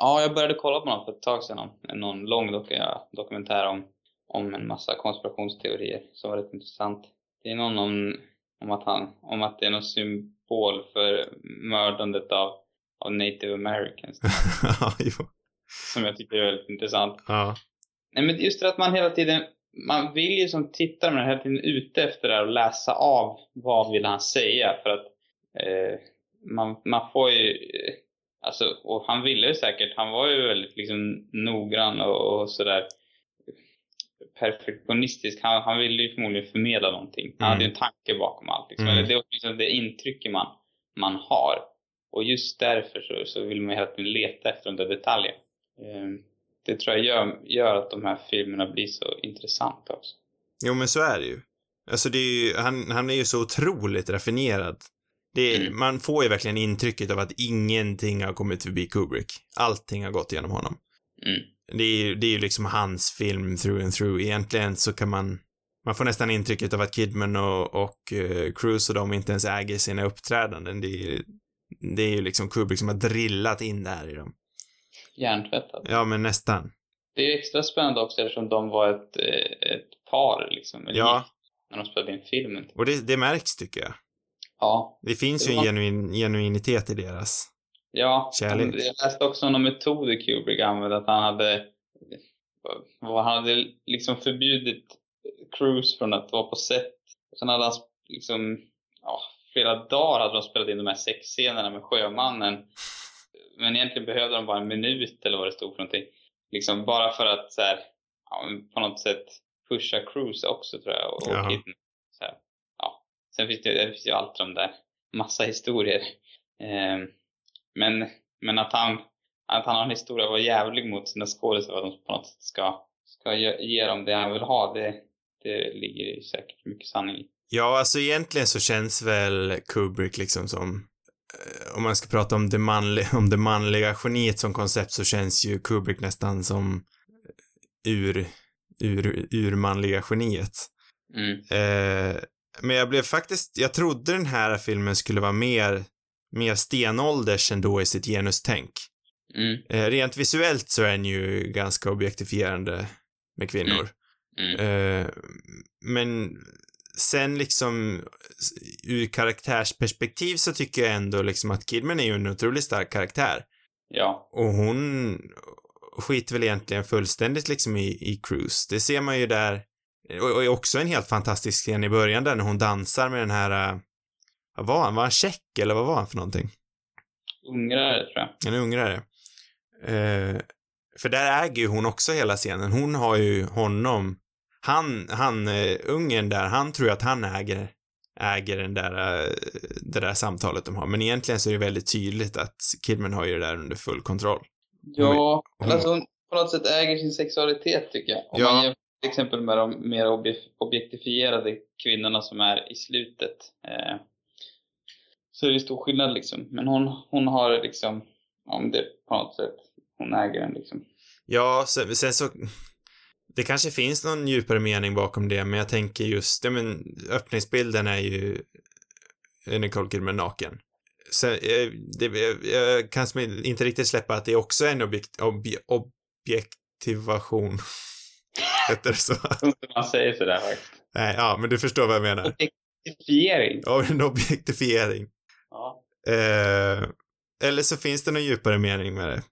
Speaker 1: Ja, jag började kolla på någon för ett tag sedan. Någon, lång dok dokumentär om, om en massa konspirationsteorier som var rätt intressant. Det är någon om, om, att, han, om att det är någon symbol för mördandet av, av native americans. [LAUGHS] som jag tycker är väldigt intressant.
Speaker 2: Ja.
Speaker 1: Nej men just det att man hela tiden, man vill ju som tittare, man är hela tiden ute efter det här och läsa av vad vill han säga för att eh, man, man får ju, eh, alltså, och han ville ju säkert, han var ju väldigt liksom noggrann och, och sådär perfektionistisk. Han, han ville ju förmodligen förmedla någonting. Han
Speaker 2: Mm.
Speaker 1: hade ju en tanke bakom allt. Liksom.
Speaker 2: Mm.
Speaker 1: Det är liksom det intrycket man, man har. Och just därför så, så vill man hela tiden leta efter de där detaljerna. Ehm, Det tror jag gör, gör att de här filmerna blir så intressanta också.
Speaker 2: Jo, men så är det ju. Alltså det är ju, han, han är ju så otroligt raffinerad. Det
Speaker 1: Mm.
Speaker 2: Man får ju verkligen intrycket av att ingenting har kommit förbi Kubrick. Allting har gått genom honom.
Speaker 1: Mm.
Speaker 2: Det är ju, det är ju liksom hans film through and through. Egentligen så kan man, man får nästan intrycket av att Kidman och, och uh, Cruise och de inte ens äger sina uppträdanden. Det är, ju- det är ju liksom Kubrick som har drillat in det här i dem.
Speaker 1: Hjärntvättad.
Speaker 2: Ja, men nästan.
Speaker 1: Det är extra spännande också eftersom de var ett, eh, ett par liksom.
Speaker 2: Ja.
Speaker 1: När de spelade in filmen.
Speaker 2: Och det, det märks tycker jag.
Speaker 1: Ja.
Speaker 2: Det finns
Speaker 1: Det
Speaker 2: ju en genuin, genuinitet i deras.
Speaker 1: Ja,
Speaker 2: Kärlek.
Speaker 1: jag läste också någon metod Kubrick använde, att han hade, han hade liksom förbjudit Cruise från att vara på set. Sen hade han liksom, ja, flera dagar hade de spelat in de här sexscenerna med sjömannen. Men egentligen behövde de bara en minut eller vad det stod för någonting. Liksom bara för att så här, ja, på något sätt pusha Cruise också tror jag. Och, och Kidman. så här, ja. Sen finns det, det finns ju alltid de där, massa historier. Ehm, men, men att han, att han har en historia att vara jävlig mot sina skådisar att de på något sätt ska, ska ge, dem det han vill ha, det, det ligger ju säkert mycket sanning i.
Speaker 2: Ja, alltså egentligen så känns väl Kubrick liksom som, eh, om man ska prata om det, manliga, om det manliga geniet som koncept så känns ju Kubrick nästan som ur, ur, urmanliga geniet.
Speaker 1: Mm.
Speaker 2: Eh, men jag blev faktiskt, jag trodde den här filmen skulle vara mer, mer stenålders ändå i sitt genustänk.
Speaker 1: Mm.
Speaker 2: Eh, rent visuellt så är den ju ganska objektifierande med kvinnor.
Speaker 1: Mm.
Speaker 2: Eh, men sen liksom ur karaktärsperspektiv så tycker jag ändå liksom att Kidman är ju en otroligt stark karaktär.
Speaker 1: Ja.
Speaker 2: Och hon skiter väl egentligen fullständigt liksom i, i Cruise. Det ser man ju där. Och, och också en helt fantastisk scen i början där när hon dansar med den här, uh, vad var han? Var han tjeck eller vad var han för någonting?
Speaker 1: Ungrare tror jag.
Speaker 2: En ungrare. Eh, för där äger ju hon också hela scenen. Hon har ju honom, han, han, uh, ungen där, han tror ju att han äger, äger den där, uh, det där samtalet de har. Men egentligen så är det väldigt tydligt att Kidman har ju det där under full kontroll.
Speaker 1: Ja,
Speaker 2: hon-
Speaker 1: alltså hon på något sätt äger sin sexualitet tycker jag. Om
Speaker 2: Ja.
Speaker 1: man jämför till exempel med de mer objektifierade kvinnorna som är i slutet. Eh, så är det stor skillnad liksom. Men hon, hon har liksom, om det på något sätt, hon äger den liksom.
Speaker 2: Ja, sen, sen så, det kanske finns någon djupare mening bakom det, men jag tänker just, ja men öppningsbilden är ju Nicole Kidman naken. Så, eh, det, jag, jag kan inte riktigt släppa att det också är en objekt, ob, objektivation. Heter det så?
Speaker 1: Man säger sådär faktiskt.
Speaker 2: Nej, ja, men du förstår vad jag menar.
Speaker 1: Objektifiering.
Speaker 2: Av en objektifiering.
Speaker 1: Ja.
Speaker 2: Eh, eller så finns det någon djupare mening med det.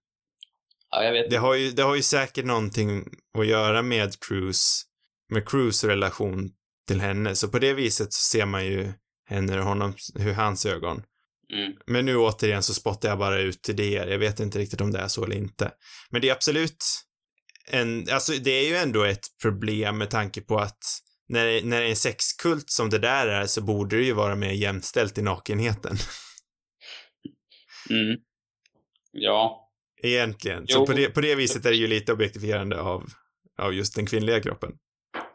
Speaker 1: ja, jag vet
Speaker 2: Det har ju, det har ju säkert någonting att göra med Cruise, med Cruise relation till henne, så på det viset så ser man ju henne och honom, hur hans ögon.
Speaker 1: Mm.
Speaker 2: Men nu återigen så spottar jag bara ut idéer, jag vet inte riktigt om det är så eller inte. Men det är absolut en, alltså det är ju ändå ett problem med tanke på att när, när det är en sexkult som det där är så borde det ju vara mer jämställt i nakenheten.
Speaker 1: Mm. Ja.
Speaker 2: Egentligen.
Speaker 1: Jo.
Speaker 2: Så på det, på det viset är det ju lite objektifierande av, av just den kvinnliga kroppen.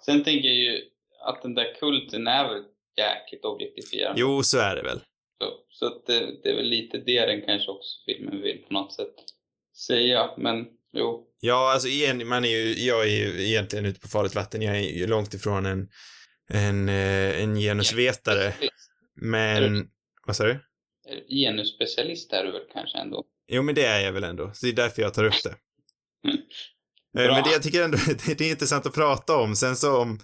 Speaker 1: Sen tänker jag ju att den där kulten är väl jäkligt objektifierande.
Speaker 2: Jo, så är det väl.
Speaker 1: Så, så att det, det är väl lite det den kanske också filmen vill på något sätt säga. Men jo.
Speaker 2: Ja, alltså igen, man är ju, jag är ju egentligen ute på farligt vatten. Jag är ju långt ifrån en, en, eh, en genusvetare. Men, vad sa du?
Speaker 1: Genusspecialist är du väl kanske ändå?
Speaker 2: Jo, men det är jag väl ändå. Så det är därför jag tar upp det. [LAUGHS] Eh,
Speaker 1: Bra.
Speaker 2: Men det jag tycker ändå, [LAUGHS] det är intressant att prata om. Sen så om,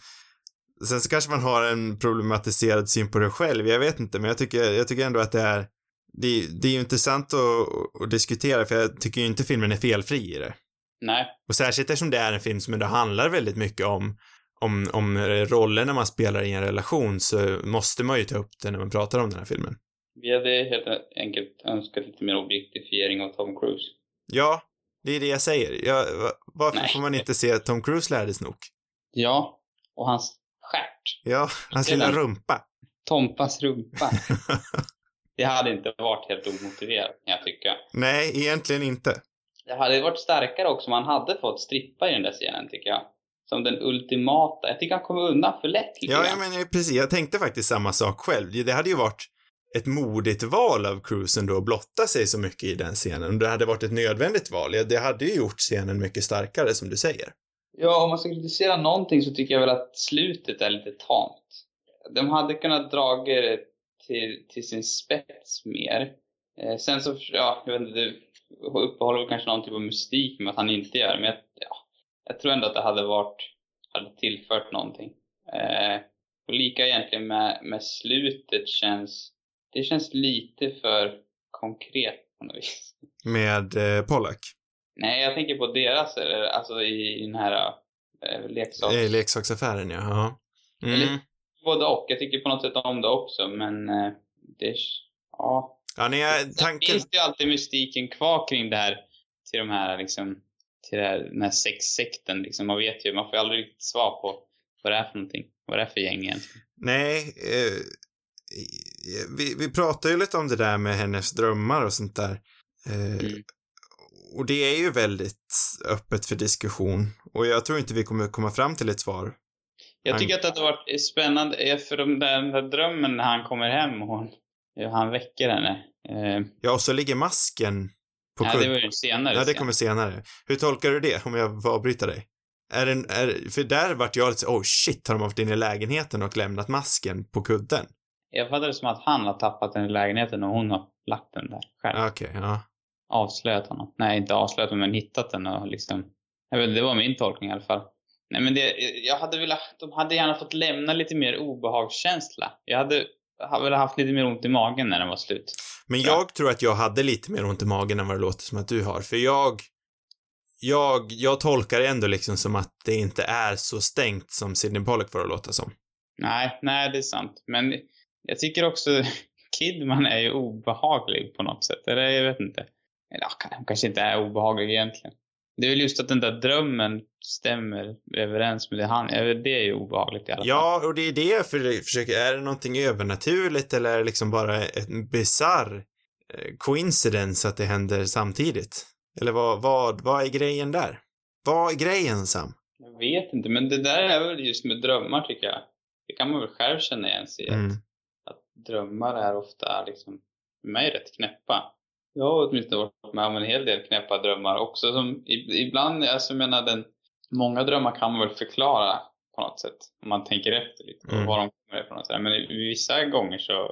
Speaker 2: sen så kanske man har en problematiserad syn på det själv. Jag vet inte, men jag tycker, jag tycker ändå att det är, det, det är ju intressant att, att diskutera, för jag tycker ju inte filmen är felfri i det.
Speaker 1: Nej.
Speaker 2: Och särskilt eftersom det är en film som ändå handlar väldigt mycket om, om, om rollerna man spelar i en relation så måste man ju ta upp det när man pratar om den här filmen.
Speaker 1: Vi hade helt enkelt önskat lite mer objektifiering av Tom Cruise.
Speaker 2: Ja, det är det jag säger. Jag, va- varför
Speaker 1: Nej.
Speaker 2: får man inte se Tom Cruise lära snok?
Speaker 1: Ja. Och hans stjärt.
Speaker 2: Ja, hans lilla rumpa.
Speaker 1: Tompas rumpa. [LAUGHS] det hade inte varit helt omotiverat kan jag tycka.
Speaker 2: Nej, egentligen inte.
Speaker 1: Det hade varit starkare också om han hade fått strippa i den där scenen tycker jag. Som den ultimata. Jag tycker han kom undan för lätt
Speaker 2: Ja,
Speaker 1: grann.
Speaker 2: ja, men precis. Jag tänkte faktiskt samma sak själv. Det hade ju varit ett modigt val av Cruise ändå att blotta sig så mycket i den scenen. Det hade varit ett nödvändigt val, det hade ju gjort scenen mycket starkare, som du säger.
Speaker 1: Ja, om man ska kritisera någonting så tycker jag väl att slutet är lite tamt. De hade kunnat dra det till, till sin spets mer. Eh, sen så, ja, jag vet inte, det uppehåller kanske någon typ av mystik med att han inte gör det, men jag, ja, jag tror ändå att det hade varit, hade tillfört någonting. Eh, och lika egentligen med, med slutet känns, det känns lite för konkret på något vis.
Speaker 2: Med eh, Pollack.
Speaker 1: Nej, jag tänker på deras, alltså i den här eh, leksaks...
Speaker 2: Eh, leksaksaffären, ja. ja. Mm.
Speaker 1: Eller- Både och. Jag tycker på något sätt om det också, men eh, det... Ja.
Speaker 2: Ja, nej, jag-
Speaker 1: Sen
Speaker 2: tanken...
Speaker 1: finns det ju alltid mystiken kvar kring det här, till de här liksom, till det här, den här sexsekten liksom. Man vet ju, man får ju aldrig riktigt svar på vad det är för någonting. Vad det är för gäng egentligen.
Speaker 2: Nej, eh, vi, vi pratade ju lite om det där med hennes drömmar och sånt där. Eh,
Speaker 1: Mm.
Speaker 2: Och det är ju väldigt öppet för diskussion. Och jag tror inte vi kommer komma fram till ett svar.
Speaker 1: Jag tycker att det hade varit spännande, eh, för där, den där drömmen när han kommer hem och hon, ja, han väcker henne. Eh,
Speaker 2: Ja, och så ligger masken på
Speaker 1: nej,
Speaker 2: kudd-
Speaker 1: det var ju senare.
Speaker 2: Ja, det kommer senare. Hur tolkar du det, om jag får avbryta dig? Är den, är, för där vart jag lite oh shit, har de varit inne i lägenheten och lämnat masken på kudden?
Speaker 1: Jag fattade det som att han har tappat den i lägenheten och hon har lagt den där själv.
Speaker 2: Ja, Okej, ja.
Speaker 1: avslöjat honom. Nej, inte avslöjat honom, men hittat den och liksom... Jag vet, det var min tolkning i alla fall. Nej, men det, jag hade velat... De hade gärna fått lämna lite mer obehagskänsla. Jag hade, hade velat haft lite mer ont i magen när den var slut.
Speaker 2: Men
Speaker 1: Ja.
Speaker 2: jag tror att jag hade lite mer ont i magen än vad det låter som att du har, för jag jag, jag tolkar det ändå liksom som att det inte är så stängt som Sidney Pollack får det låta som.
Speaker 1: Nej, nej, det är sant. Men jag tycker också [LAUGHS] Kidman är ju obehaglig på något sätt. Eller jag vet inte. Eller ja, han kanske inte är obehaglig egentligen. Det är väl just att den där drömmen stämmer överens med det han... Det är ju obehagligt i alla fall.
Speaker 2: Ja, och det är det jag för- försöker, är det någonting övernaturligt eller är det liksom bara en bizarr eh, coincidence att det händer samtidigt? Eller vad, vad, vad är grejen där? Vad är grejen, Sam?
Speaker 1: Jag vet inte, men det där är väl just med drömmar tycker jag. Det kan man väl själv känna igen sig i.
Speaker 2: Mm.
Speaker 1: Att, att drömmar är ofta liksom, för mig rätt knäppa. Jag har åtminstone varit med om en hel del knäppa drömmar också som ibland, alltså jag menar den, många drömmar kan man väl förklara på något sätt. Om man tänker efter lite på
Speaker 2: Mm.
Speaker 1: var de kommer ifrån och sådär. Men vissa gånger så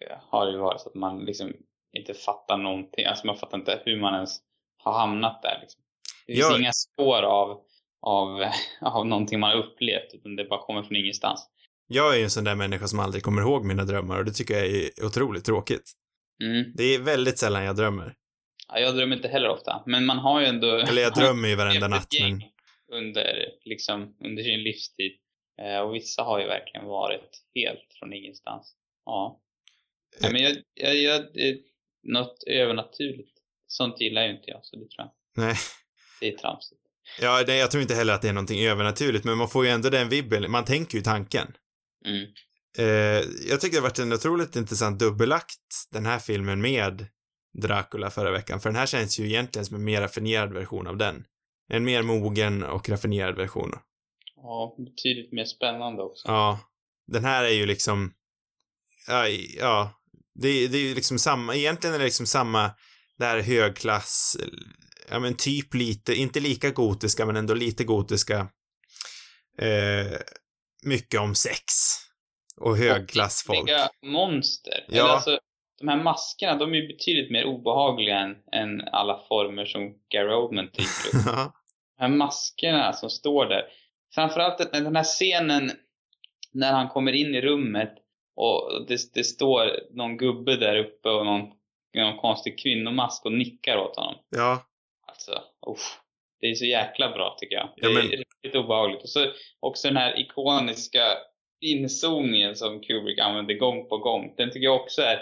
Speaker 1: eh, har det ju varit så att man liksom inte fattar någonting. Alltså man fattar inte hur man ens har hamnat där liksom. Det finns
Speaker 2: Ja.
Speaker 1: inga spår av, av, [LAUGHS] av någonting man har upplevt utan det bara kommer från ingenstans.
Speaker 2: Jag är ju en sån där människa som aldrig kommer ihåg mina drömmar och det tycker jag är otroligt tråkigt.
Speaker 1: Mm.
Speaker 2: Det är väldigt sällan jag drömmer.
Speaker 1: Ja, jag drömmer inte heller ofta, men man har ju ändå...
Speaker 2: Eller jag [LAUGHS] drömmer ju varenda natt, men...
Speaker 1: under, liksom, under sin livstid. Eh, och vissa har ju verkligen varit helt från ingenstans. Ja. Nej, men jag, jag, jag, något övernaturligt. Sånt gillar ju inte jag, så det tror jag.
Speaker 2: Nej.
Speaker 1: Det är tramsigt.
Speaker 2: Ja, det, jag tror inte heller att det är någonting övernaturligt, men man får ju ändå den vibben. Man tänker ju tanken.
Speaker 1: Mm.
Speaker 2: Eh, jag tycker det har varit en otroligt intressant dubbelakt, den här filmen med Dracula förra veckan, för den här känns ju egentligen som en mer raffinerad version av den. En mer mogen och raffinerad version.
Speaker 1: Ja, betydligt mer spännande också.
Speaker 2: Ja. Den här är ju liksom, ja, ja det, det är ju liksom samma, egentligen är det liksom samma, det här högklass, ja men typ lite, inte lika gotiska men ändå lite gotiska, eh, mycket om sex. Och högklassfolk.
Speaker 1: Och monster.
Speaker 2: Ja.
Speaker 1: Eller alltså, de här maskerna, de är ju betydligt mer obehagliga än, än alla former som Gary Oldman tycker [LAUGHS] upp. Här maskerna som står där. Framförallt den den här scenen när han kommer in i rummet och det, det står någon gubbe där uppe och någon, någon konstig kvinnomask och nickar åt honom.
Speaker 2: ja.
Speaker 1: Alltså, usch. Det är så jäkla bra tycker jag. Det
Speaker 2: Ja, men-
Speaker 1: är riktigt obehagligt. Och så också den här ikoniska inzoomningen som Kubrick använder gång på gång. Den tycker jag också är,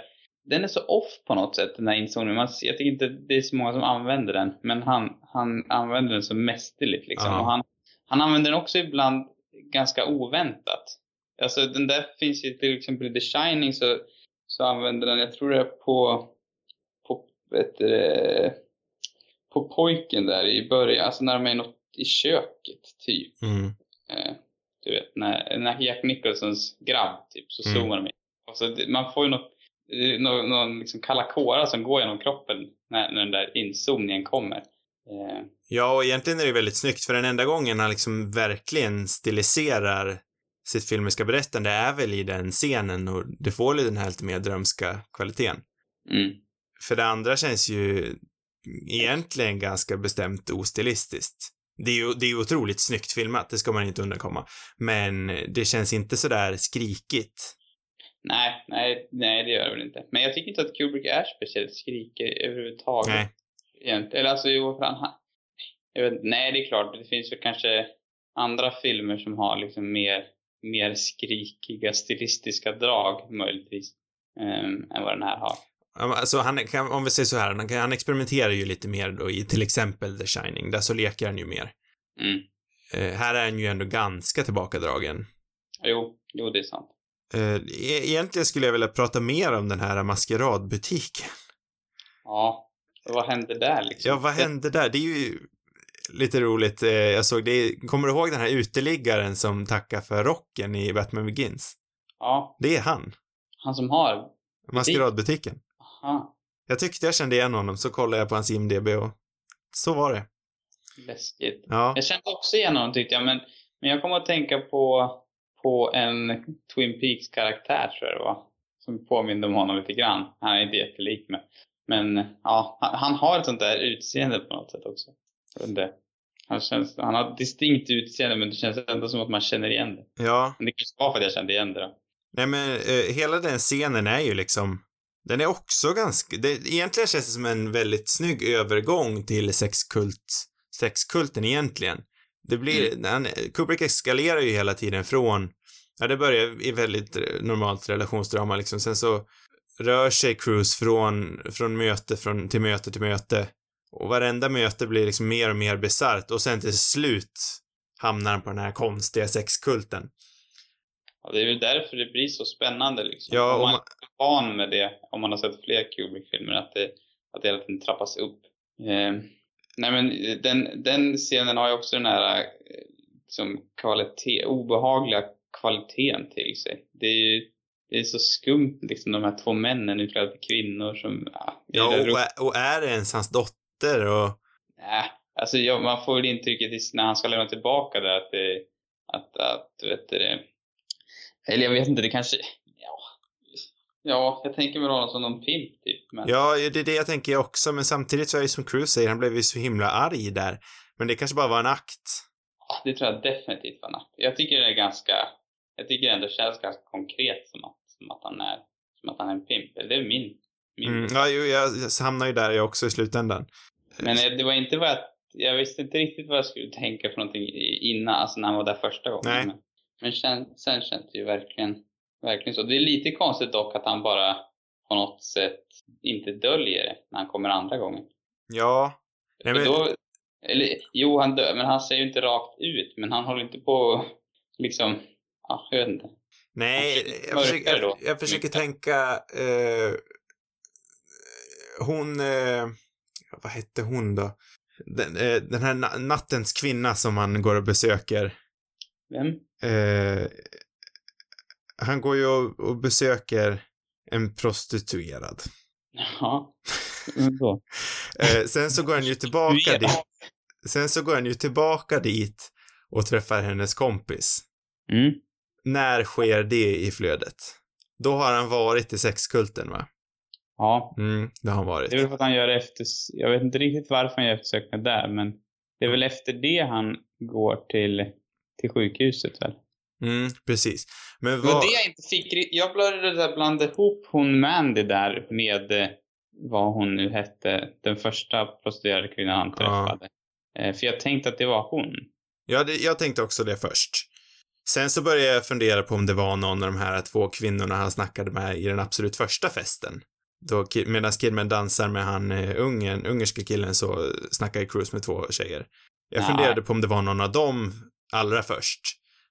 Speaker 1: den är så off på något sätt den här. Man, jag tycker inte det är så många som använder den. Men han, han använder den så mästerligt liksom. Och han, han använder den också ibland ganska oväntat. Alltså den där finns ju till exempel i The Shining så, så använder den, jag tror det är på, på, vet du, på pojken där i början, alltså när de är något i köket typ.
Speaker 2: Mm.
Speaker 1: Eh, du vet, när, när Jack Nicholsons grabb typ, så
Speaker 2: Mm.
Speaker 1: zoomar de in. Och så, det- man får ju något, någon, någon liksom kalla kårar som går genom kroppen när, när den där inzoomningen kommer. Eh,
Speaker 2: Ja, och egentligen är det väldigt snyggt, för den enda gången han liksom verkligen stiliserar sitt filmiska berättande är väl i den scenen och det får ju den här lite mer drömska kvaliteten.
Speaker 1: mm.
Speaker 2: För det andra känns ju egentligen ganska bestämt ostilistiskt. Det är ju, det är otroligt snyggt filmat, det ska man inte undankomma. Men det känns inte sådär skrikigt.
Speaker 1: Nej, nej, nej det gör det väl inte. Men jag tycker inte att Kubrick är speciellt skrikig överhuvudtaget.
Speaker 2: Nej.
Speaker 1: Egentligen. Eller alltså, jo, för han, jag vet, nej, det är klart. Det finns väl kanske andra filmer som har liksom mer, mer skrikiga stilistiska drag möjligtvis. Um, än vad den här har.
Speaker 2: Alltså han, kan, om vi säger så här, han, han experimenterar ju lite mer då i till exempel The Shining, där så leker han ju mer.
Speaker 1: Mm.
Speaker 2: Eh, här är han ju ändå ganska tillbakadragen.
Speaker 1: Jo, jo, det är sant.
Speaker 2: Eh, e- egentligen skulle jag vilja prata mer om den här maskeradbutiken.
Speaker 1: Ja, vad hände där liksom?
Speaker 2: Ja, vad hände där? Det är ju lite roligt. Eh, jag såg det, kommer du ihåg den här uteliggaren som tackar för rocken i Batman Begins?
Speaker 1: Ja,
Speaker 2: Det är han.
Speaker 1: han som har...
Speaker 2: Maskeradbutiken.
Speaker 1: Aha,
Speaker 2: Jag tyckte jag kände igen honom, så kollade jag på hans IMDB och så var det.
Speaker 1: läskigt.
Speaker 2: Ja.
Speaker 1: Jag kände också igen honom tyckte jag, men, men jag kommer att tänka på, på en Twin Peaks-karaktär tror jag det var. Som påminde om honom lite grann. Han är inte jättelik men, men ja, han, han har ett sånt där utseende på något sätt också. Inte. Han, känns, han har ett distinkt utseende men det känns ändå som att man känner igen det.
Speaker 2: Ja.
Speaker 1: Men det kanske var för att jag kände igen det då.
Speaker 2: Nej men eh, hela den scenen är ju liksom, den är också ganska, det, egentligen känns det som en väldigt snygg övergång till sexkult, sexkulten egentligen. Det blir, han, Kubrick eskalerar ju hela tiden från, ja det börjar i väldigt eh, normalt relationsdrama liksom, sen så rör sig Cruise från, från möte från, till möte till möte. Och varenda möte blir liksom mer och mer bisarrt och sen till slut hamnar han på den här konstiga sexkulten.
Speaker 1: Och det är väl därför det blir så spännande liksom.
Speaker 2: Ja,
Speaker 1: om man
Speaker 2: man-
Speaker 1: är van med det, om man har sett fler Kubrick-filmer, att det, att det hela tiden trappas upp. Eh, nej men den, den scenen har ju också den här eh, liksom kvalitet, obehagliga kvaliteten till sig. Det är ju det är så skumt liksom de här två männen utklädda till kvinnor som, ja,
Speaker 2: Ja, och, är- och är det ens hans dotter och
Speaker 1: Nej, alltså jag, man får väl intrycket när han ska lämna tillbaka det att det, att, att vet du det, eller jag vet inte, det kanske, ja, ja, jag tänker mig honom som någon pimp typ, men
Speaker 2: Ja, det är det jag tänker jag också, men samtidigt så är det som Cruise säger, han blev ju så himla arg där. Men det kanske bara var en akt.
Speaker 1: ja, det tror jag definitivt var natt. Jag tycker det är ganska, jag tycker det ändå känns ganska konkret som att, som att han är, som att han är en pimp, eller det är min, min
Speaker 2: Mm, ja, jo, jag hamnar ju där jag också i slutändan.
Speaker 1: Men det var inte vad jag, jag visste inte riktigt vad jag skulle tänka för någonting innan, alltså när han var där första gången.
Speaker 2: Nej.
Speaker 1: Men, men sen, sen känns det ju verkligen, verkligen så. Det är lite konstigt dock att han bara på något sätt inte döljer det när han kommer andra gången.
Speaker 2: Ja. Nej, men,
Speaker 1: då, eller jo, han dör, men han säger ju inte rakt ut, men han håller inte på liksom, ja, jag vet inte.
Speaker 2: nej, jag försöker, jag, jag försöker tänka, eh, hon, eh, vad hette hon då? Den, eh, den här na nattens kvinna som han går och besöker.
Speaker 1: Vem?
Speaker 2: Han går ju och, och besöker en prostituerad.
Speaker 1: Ja. Men då? [LAUGHS]
Speaker 2: Eh, sen så går han ju tillbaka dit. Sen så går han ju tillbaka dit och träffar hennes kompis.
Speaker 1: Mm.
Speaker 2: När sker det i flödet? Då har han varit i sexkulten, va?
Speaker 1: Ja.
Speaker 2: Mm, det har han varit.
Speaker 1: Det är väl för att han gör efter... Jag vet inte riktigt varför han gör eftersökningar där, men det är väl efter det han går till, till sjukhuset väl?
Speaker 2: Mm, precis. Men
Speaker 1: Det var
Speaker 2: vad...
Speaker 1: det jag inte fick. Jag började där blanda ihop hon Mandy där med eh, vad hon nu hette, den första prostituerade kvinnan han
Speaker 2: Ja.
Speaker 1: träffade. Eh, För jag tänkte att det var hon.
Speaker 2: Ja, det, jag tänkte också det först. Sen så började jag fundera på om det var någon av de här två kvinnorna han snackade med i den absolut första festen. Då, medan Kidman dansar med han eh, ungen, ungerska killen så snackar Cruise med två tjejer. Jag
Speaker 1: Nej.
Speaker 2: funderade på om det var någon av dem allra först.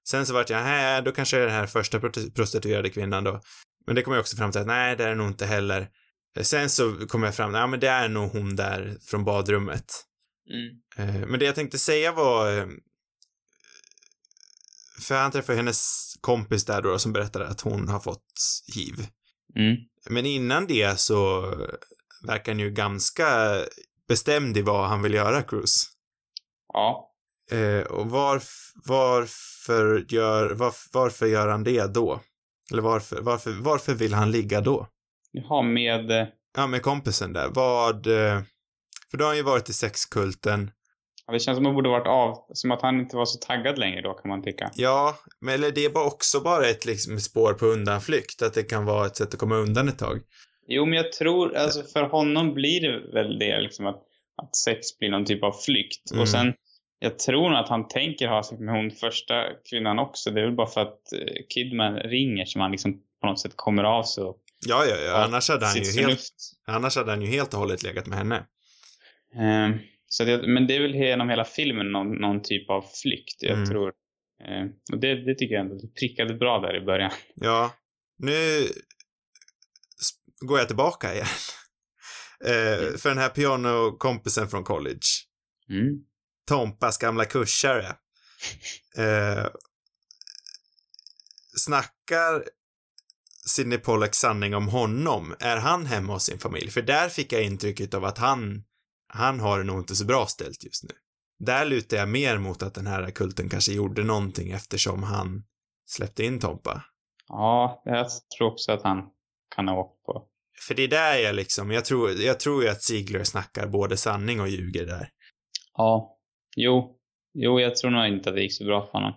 Speaker 2: Sen så vart jag, nej, då kanske det är den här första prostituerade kvinnan då. Men det kom jag också fram till att nej, det är det nog inte heller. Eh, Sen så kom jag fram, ja men det är nog hon där från badrummet.
Speaker 1: Mm.
Speaker 2: Eh, Men det jag tänkte säga var... eh, För han träffade hennes kompis där då som berättade att hon har fått hiv.
Speaker 1: Mm. Men
Speaker 2: innan det så verkar han ju ganska bestämd i vad han vill göra, Cruise.
Speaker 1: Ja.
Speaker 2: Och varf, varför, gör, varf, varför gör han det då? Eller varför, varför, varför vill han ligga då?
Speaker 1: Jaha, med... eh,
Speaker 2: Ja, med kompisen där. Vad... eh, För då har han ju varit i sexkulten.
Speaker 1: Ja, det känns som att han borde varit av, som att han inte var så taggad längre då kan man tycka.
Speaker 2: Ja, men eller det är också bara ett liksom spår på undanflykt, att det kan vara ett sätt att komma undan ett tag.
Speaker 1: Jo, men jag tror, alltså för honom blir det väl det liksom att, att sex blir någon typ av flykt.
Speaker 2: Mm.
Speaker 1: Och sen, jag tror nog att han tänker ha sex med hon första kvinnan också. Det är väl bara för att eh, Kidman ringer som han liksom på något sätt kommer av sig
Speaker 2: Ja, ja, ja, annars hade han ju helt, annars hade han ju helt och hållet legat med henne.
Speaker 1: Ehm, så det, men det är väl genom hela filmen någon, någon typ av flykt, jag
Speaker 2: Mm.
Speaker 1: tror. Ehm, och det, det tycker jag ändå, det prickade bra där i början.
Speaker 2: Ja, nu går jag tillbaka igen. [LAUGHS] Eh, för den här pianokompisen från college,
Speaker 1: Mm.
Speaker 2: Tompas gamla kursare, eh, snackar Sidney Pollack sanning om honom? Är han hemma hos sin familj? För där fick jag intrycket av att han, han har det nog inte så bra ställt just nu. Där lutar jag mer mot att den här kulten kanske gjorde någonting eftersom han släppte in Tompa.
Speaker 1: Ja, jag tror också att han kan ha åkt på.
Speaker 2: För det är där jag liksom, jag tror, jag tror ju att Ziegler snackar både sanning och ljuger där.
Speaker 1: Ja, jo. Jo, jag tror nog inte att det gick så bra för honom.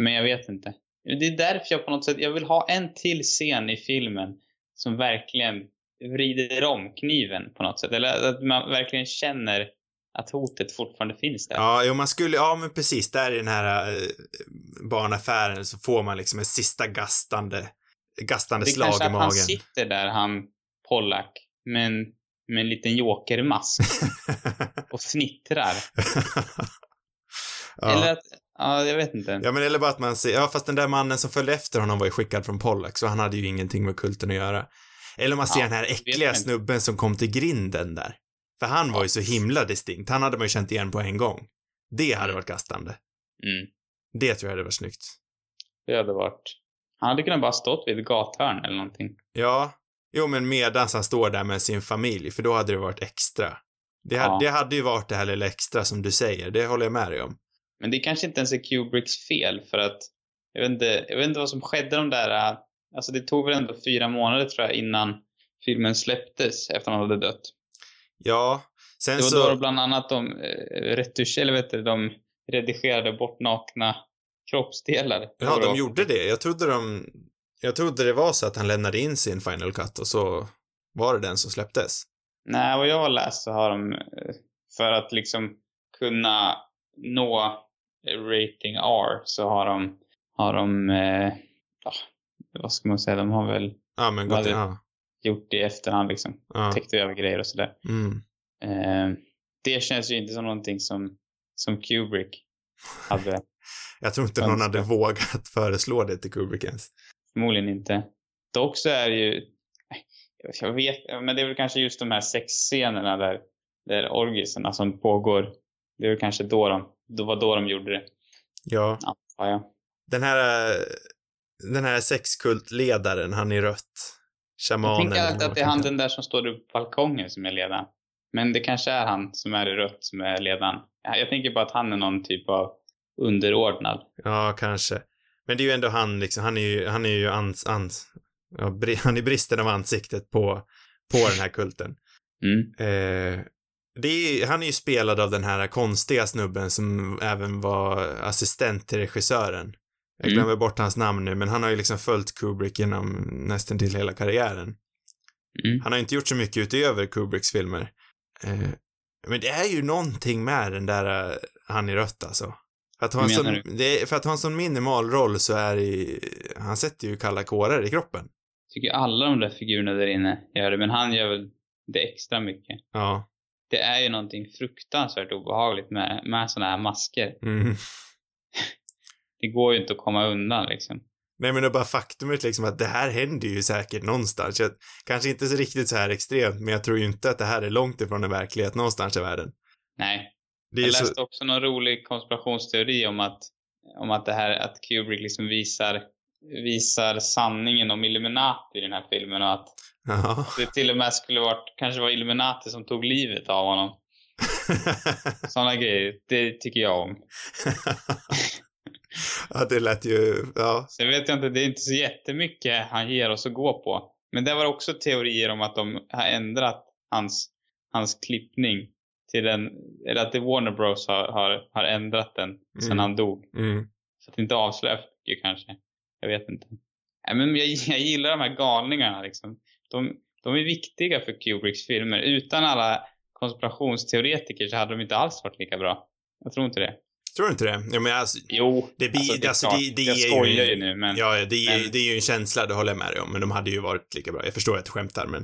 Speaker 1: Men jag vet inte. Det är därför jag på något sätt, jag vill ha en till scen i filmen som verkligen vrider om kniven på något sätt. Eller att man verkligen känner att hotet fortfarande finns där.
Speaker 2: Ja, jo, man skulle, ja men precis, där i den här eh, barnaffären så får man liksom ett sista gastande, gastande
Speaker 1: det är
Speaker 2: slag
Speaker 1: kanske
Speaker 2: i
Speaker 1: att
Speaker 2: magen.
Speaker 1: han sitter där, han Pollack, med en, med en liten jokermask [LAUGHS] och fnittrar.
Speaker 2: ja.
Speaker 1: Eller att, ja, jag vet inte.
Speaker 2: ja, men eller bara att man ser, ja fast den där mannen som följde efter honom var ju skickad från Pollack, så han hade ju ingenting med kulten att göra. Eller man ser
Speaker 1: Ja,
Speaker 2: den här äckliga snubben som kom till grinden där. För han var ju så himla distinkt, han hade man ju känt igen på en gång. Det hade
Speaker 1: Mm.
Speaker 2: varit gastande.
Speaker 1: Mm.
Speaker 2: Det tror jag hade varit snyggt.
Speaker 1: Det hade varit... Han hade kunnat bara stått vid ett gathörn eller någonting.
Speaker 2: Ja, jo men medans han står där med sin familj, för då hade det varit extra. Det,
Speaker 1: Ja.
Speaker 2: det hade ju varit det här lilla extra som du säger, det håller jag med dig om.
Speaker 1: Men det kanske inte ens är Kubricks fel för att jag vet inte, jag vet inte vad som skedde de där, äh, alltså det tog väl ändå fyra månader tror jag innan filmen släpptes efter han hade dött.
Speaker 2: Ja, sen
Speaker 1: Det var
Speaker 2: så...
Speaker 1: då bland annat de eh, retusch, eller vet du, de redigerade bort nakna kroppsdelar.
Speaker 2: Ja, de gjorde det. Jag trodde de... Jag trodde det var så att han lämnade in sin Final Cut och så var det den som släpptes.
Speaker 1: Nej, vad jag har läst så har de, eh, för att liksom kunna nå rating R så har de, har de, eh, ja, vad ska man säga, de har väl
Speaker 2: Ja, men gott.
Speaker 1: det-
Speaker 2: Ja.
Speaker 1: gjort det i efterhand liksom.
Speaker 2: ja.
Speaker 1: Täckt över grejer och sådär.
Speaker 2: Mm.
Speaker 1: Eh, det känns ju inte som någonting som, som Kubrick hade. [LAUGHS]
Speaker 2: Jag tror inte någon hade vågat föreslå det till Kubrick ens.
Speaker 1: Förmodligen inte. Dock så är det ju, jag vet, men det är väl kanske just de här sexscenerna där, där orgisarna som pågår. Det är väl kanske då de, det var då de gjorde det.
Speaker 2: Ja.
Speaker 1: Ja, ja.
Speaker 2: Den här, den här sexkultledaren, han i rött. Shamanen.
Speaker 1: Jag tänker alltid att det är han den där som står uppe på balkongen som är ledaren. Men det kanske är han som är i rött som är ledaren. Jag jag tänker bara att han är någon typ av underordnad.
Speaker 2: Ja, kanske. Men det är ju ändå han liksom, han är ju, han är ju ans, ans, ja, han är bristen av ansiktet på, på den här kulten. [LAUGHS]
Speaker 1: Mm.
Speaker 2: Eh, är, han är ju spelad av den här konstiga snubben som även var assistent till regissören. Jag
Speaker 1: Mm.
Speaker 2: glömmer bort hans namn nu, men han har ju liksom följt Kubrick genom nästan till hela karriären.
Speaker 1: Mm.
Speaker 2: Han har inte gjort så mycket utöver Kubricks filmer. Eh, men det är ju någonting med den där uh, han i rött alltså. För att, ha en sån, är, för att ha en sån minimal roll så är det han sätter ju kalla kårar i kroppen.
Speaker 1: Tycker alla de där figurerna där inne gör det, men han gör väl det extra mycket.
Speaker 2: Ja.
Speaker 1: Det är ju någonting fruktansvärt obehagligt med, med såna här masker.
Speaker 2: Mm. [LAUGHS]
Speaker 1: Det går ju inte att komma undan liksom.
Speaker 2: Nej men det är bara faktumet liksom att det här händer ju säkert någonstans. Jag, kanske inte så riktigt så här extremt, men jag tror ju inte att det här är långt ifrån en verklighet någonstans i världen.
Speaker 1: Nej.
Speaker 2: Det är
Speaker 1: Jag
Speaker 2: så,
Speaker 1: läste också någon rolig konspirationsteori om att, om att det här, att Kubrick liksom visar, visar sanningen om Illuminati i den här filmen och att
Speaker 2: ja.
Speaker 1: det till och med skulle varit, kanske var Illuminati som tog livet av honom. [LAUGHS] Sådana grejer, det tycker jag om.
Speaker 2: ja, det lät ju, ja.
Speaker 1: Sen vet jag inte, det är inte så jättemycket han ger oss att gå på. Men det var också teorier om att de har ändrat hans, hans klippning till den, eller att Warner Bros har, har, har ändrat den sen
Speaker 2: Mm.
Speaker 1: han dog.
Speaker 2: Mm.
Speaker 1: Så att det inte avslöjar för mycket kanske. Jag vet inte. Nej, men jag, [LAUGHS] jag gillar de här galningarna liksom. De, de är viktiga för Kubricks filmer. Utan alla konspirationsteoretiker så hade de inte alls varit lika bra. Jag tror inte det.
Speaker 2: Tror du inte det? Ja, men alltså,
Speaker 1: Jo,
Speaker 2: det blir,
Speaker 1: alltså, det är
Speaker 2: alltså, det, det
Speaker 1: jag
Speaker 2: är
Speaker 1: skojar
Speaker 2: ju,
Speaker 1: ju nu men,
Speaker 2: Ja, det är,
Speaker 1: men-
Speaker 2: det är ju en känsla, det håller jag med dig om, men de hade ju varit lika bra. Jag förstår att du skämtar, men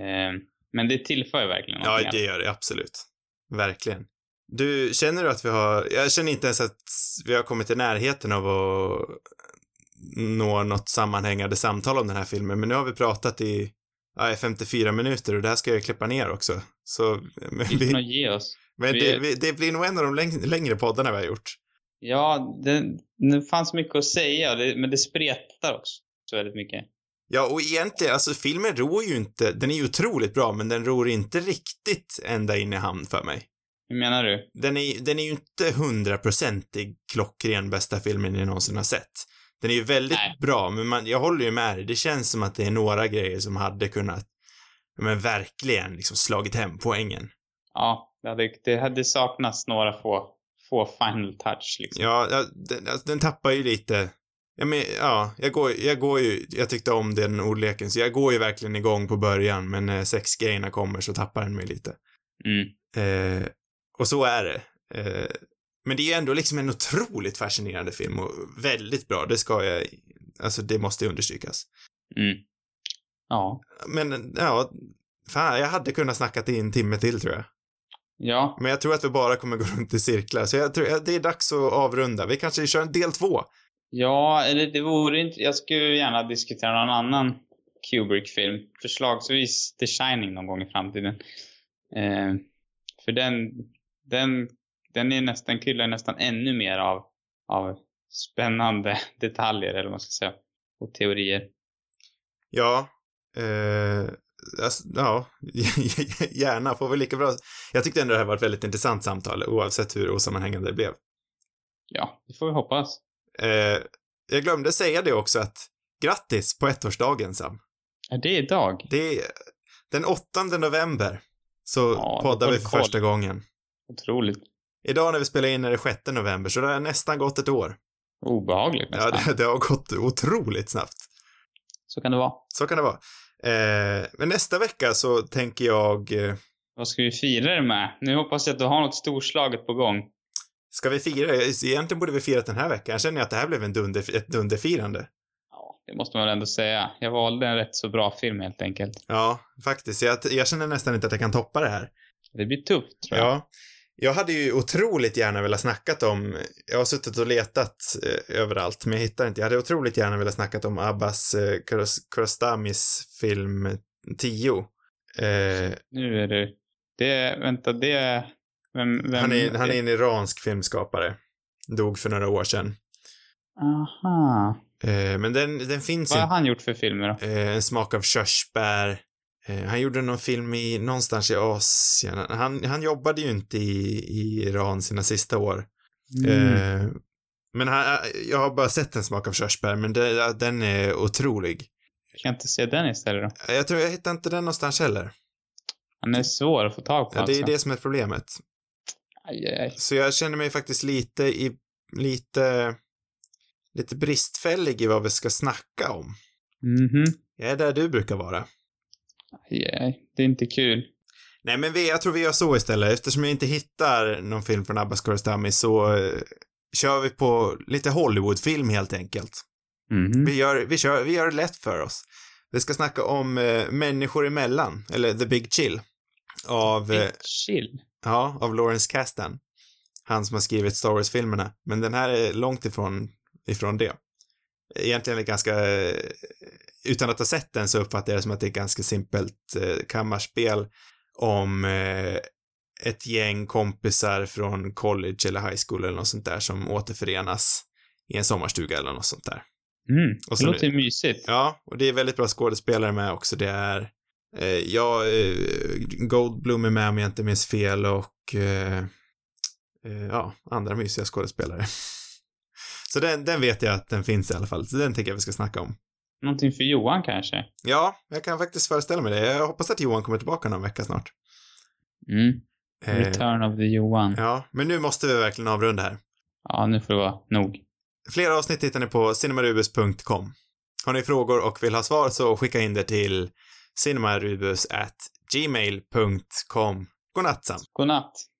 Speaker 1: eh, men det tillför ju verkligen
Speaker 2: ja,
Speaker 1: någonting.
Speaker 2: det gör det absolut. Verkligen. Du, känner du att vi har, jag känner inte ens att vi har kommit i närheten av att nå något sammanhängande samtal om den här filmen, men nu har vi pratat i, ja, i 54 minuter och det här ska jag klippa ner också. Så, men,
Speaker 1: Vi ge oss.
Speaker 2: men
Speaker 1: vi-
Speaker 2: det, vi, det blir nog en av de läng, längre poddarna vi har gjort.
Speaker 1: Ja, det, det fanns mycket att säga, men det spretar också så väldigt mycket.
Speaker 2: Ja, och egentligen, alltså filmen ror ju inte, den är ju otroligt bra, men den ror inte riktigt ända in i hamn för mig.
Speaker 1: Hur menar du?
Speaker 2: Den är, den är ju inte hundraprocentig klockren bästa filmen jag någonsin har sett. Den är ju väldigt
Speaker 1: Nej.
Speaker 2: bra, men man, jag håller ju med dig. Det känns som att det är några grejer som hade kunnat, men verkligen liksom slagit hem poängen.
Speaker 1: Ja, det hade, det hade saknats några få, få final touch liksom.
Speaker 2: Ja, ja den, alltså, den tappar ju lite, ja men, ja, jag går, jag går ju, jag tyckte om den ordleken, så jag går ju verkligen igång på början, men när sexgrejerna kommer så tappar den mig lite.
Speaker 1: Mm.
Speaker 2: Eh, och så är det. Eh, men det är ändå liksom en otroligt fascinerande film och väldigt bra, det ska jag, alltså det måste understrykas.
Speaker 1: Mm. Ja.
Speaker 2: Men, ja, fan, jag hade kunnat snackat i en timme till tror jag.
Speaker 1: Ja,
Speaker 2: Men jag tror att vi bara kommer gå runt i cirklar, så jag tror det är dags att avrunda. Vi kanske kör en del två.
Speaker 1: Ja, eller det vore inte, jag skulle gärna diskutera någon annan Kubrick-film. Förslagsvis The Shining någon gång i framtiden. Eh, för den, den, den är nästan, kryllar nästan ännu mer av, av spännande [LAUGHS] detaljer, eller vad man ska säga. Och teorier.
Speaker 2: Ja, eh, alltså, ja, [LAUGHS] gärna, får väl lika bra. Jag tyckte ändå det här var ett väldigt intressant samtal, oavsett hur osammanhängande det blev.
Speaker 1: Ja, det får vi hoppas.
Speaker 2: Eh, jag glömde säga det också att grattis på ettårsdagen Sam.
Speaker 1: Ja, det är idag.
Speaker 2: Det är den 8 november så
Speaker 1: Ja,
Speaker 2: poddar vi för
Speaker 1: koll.
Speaker 2: första gången.
Speaker 1: Otroligt.
Speaker 2: Idag när vi spelar in är det 6 november, så det har nästan gått ett år.
Speaker 1: Obehagligt
Speaker 2: Ja,
Speaker 1: nästan.
Speaker 2: det, [LAUGHS] det har gått otroligt snabbt.
Speaker 1: Så kan det vara.
Speaker 2: Så kan det vara. Eh, men nästa vecka så tänker jag, eh,
Speaker 1: Vad ska vi fira det med? Nu hoppas jag att du har något storslaget på gång.
Speaker 2: Ska vi fira? Egentligen borde vi fira den här veckan. Jag känner att det här blev en dunder, ett dunderfirande.
Speaker 1: Ja, det måste man väl ändå säga. Jag valde en rätt så bra film helt enkelt.
Speaker 2: Ja, faktiskt. Jag, jag känner nästan inte att jag kan toppa det här.
Speaker 1: Det blir tufft tror jag.
Speaker 2: Ja. Jag hade ju otroligt gärna velat snackat om, jag har suttit och letat eh, överallt, men jag hittar inte. Jag hade otroligt gärna velat snackat om Abbas eh, Kiarostamis film 10. Eh,
Speaker 1: Nu är det... Det... Vänta, det är... Vem... vem
Speaker 2: han, är, han är en iransk filmskapare. Dog för några år sedan.
Speaker 1: Aha.
Speaker 2: Eh, men den, den finns
Speaker 1: Vad har han gjort för filmer då?
Speaker 2: Eh, en smak av körsbär. Eh, han gjorde någon film i, någonstans i Asien. Han, han jobbade ju inte i, i Iran sina sista år.
Speaker 1: Mm.
Speaker 2: Eh, men han, jag har bara sett en smak av körsbär, men det, den är otrolig.
Speaker 1: Kan jag inte se den istället då?
Speaker 2: Jag tror jag hittar inte den någonstans heller.
Speaker 1: Han är svår att få tag på
Speaker 2: Ja, det är
Speaker 1: alltså.
Speaker 2: det som är problemet.
Speaker 1: Aj, aj, aj.
Speaker 2: Så jag känner mig faktiskt lite i, lite, lite bristfällig i vad vi ska snacka om.
Speaker 1: Mhm.
Speaker 2: Jag är där du brukar vara.
Speaker 1: Aj, aj. Det är inte kul.
Speaker 2: Nej, men vi, jag tror vi gör så istället. Eftersom jag inte hittar någon film från Abbas Kiarostami så eh, kör vi på lite Hollywoodfilm helt enkelt.
Speaker 1: Mhm.
Speaker 2: Vi gör, vi, kör, vi gör det lätt för oss. Vi ska snacka om eh, Människor emellan, eller The Big Chill. Av, eh,
Speaker 1: Chill.
Speaker 2: ja, av Lawrence Kasdan. Han som har skrivit Star Wars-filmerna. Men den här är långt ifrån, ifrån det. Egentligen är det ganska, eh, utan att ha sett den så uppfattar jag det som att det är ett ganska simpelt eh, kammarspel om ett gäng kompisar från college eller high school eller något sånt där som återförenas i en sommarstuga eller något sånt där.
Speaker 1: Mm.
Speaker 2: Och
Speaker 1: Det
Speaker 2: så
Speaker 1: låter
Speaker 2: nu-
Speaker 1: ju mysigt.
Speaker 2: Ja, och det är väldigt bra skådespelare med också. Det är, ja, eh, Goldblum är med om jag inte minns fel och, eh, eh, ja, andra mysiga skådespelare. [LAUGHS] Så den, den vet jag att den finns i alla fall, så den tänker jag vi ska snacka om.
Speaker 1: Någonting för Johan kanske?
Speaker 2: Ja, jag kan faktiskt föreställa mig det. Jag hoppas att Johan kommer tillbaka någon vecka snart.
Speaker 1: Mm.
Speaker 2: Eh,
Speaker 1: Return of the Johan. Ja.
Speaker 2: ja, men nu måste vi verkligen avrunda här.
Speaker 1: nu får det vara nog.
Speaker 2: Fler avsnitt hittar ni på cinemarubus.com. Har ni frågor och vill ha svar så skicka in det till cinemarubus at gmail.com. Godnatt Sam.
Speaker 1: Godnatt.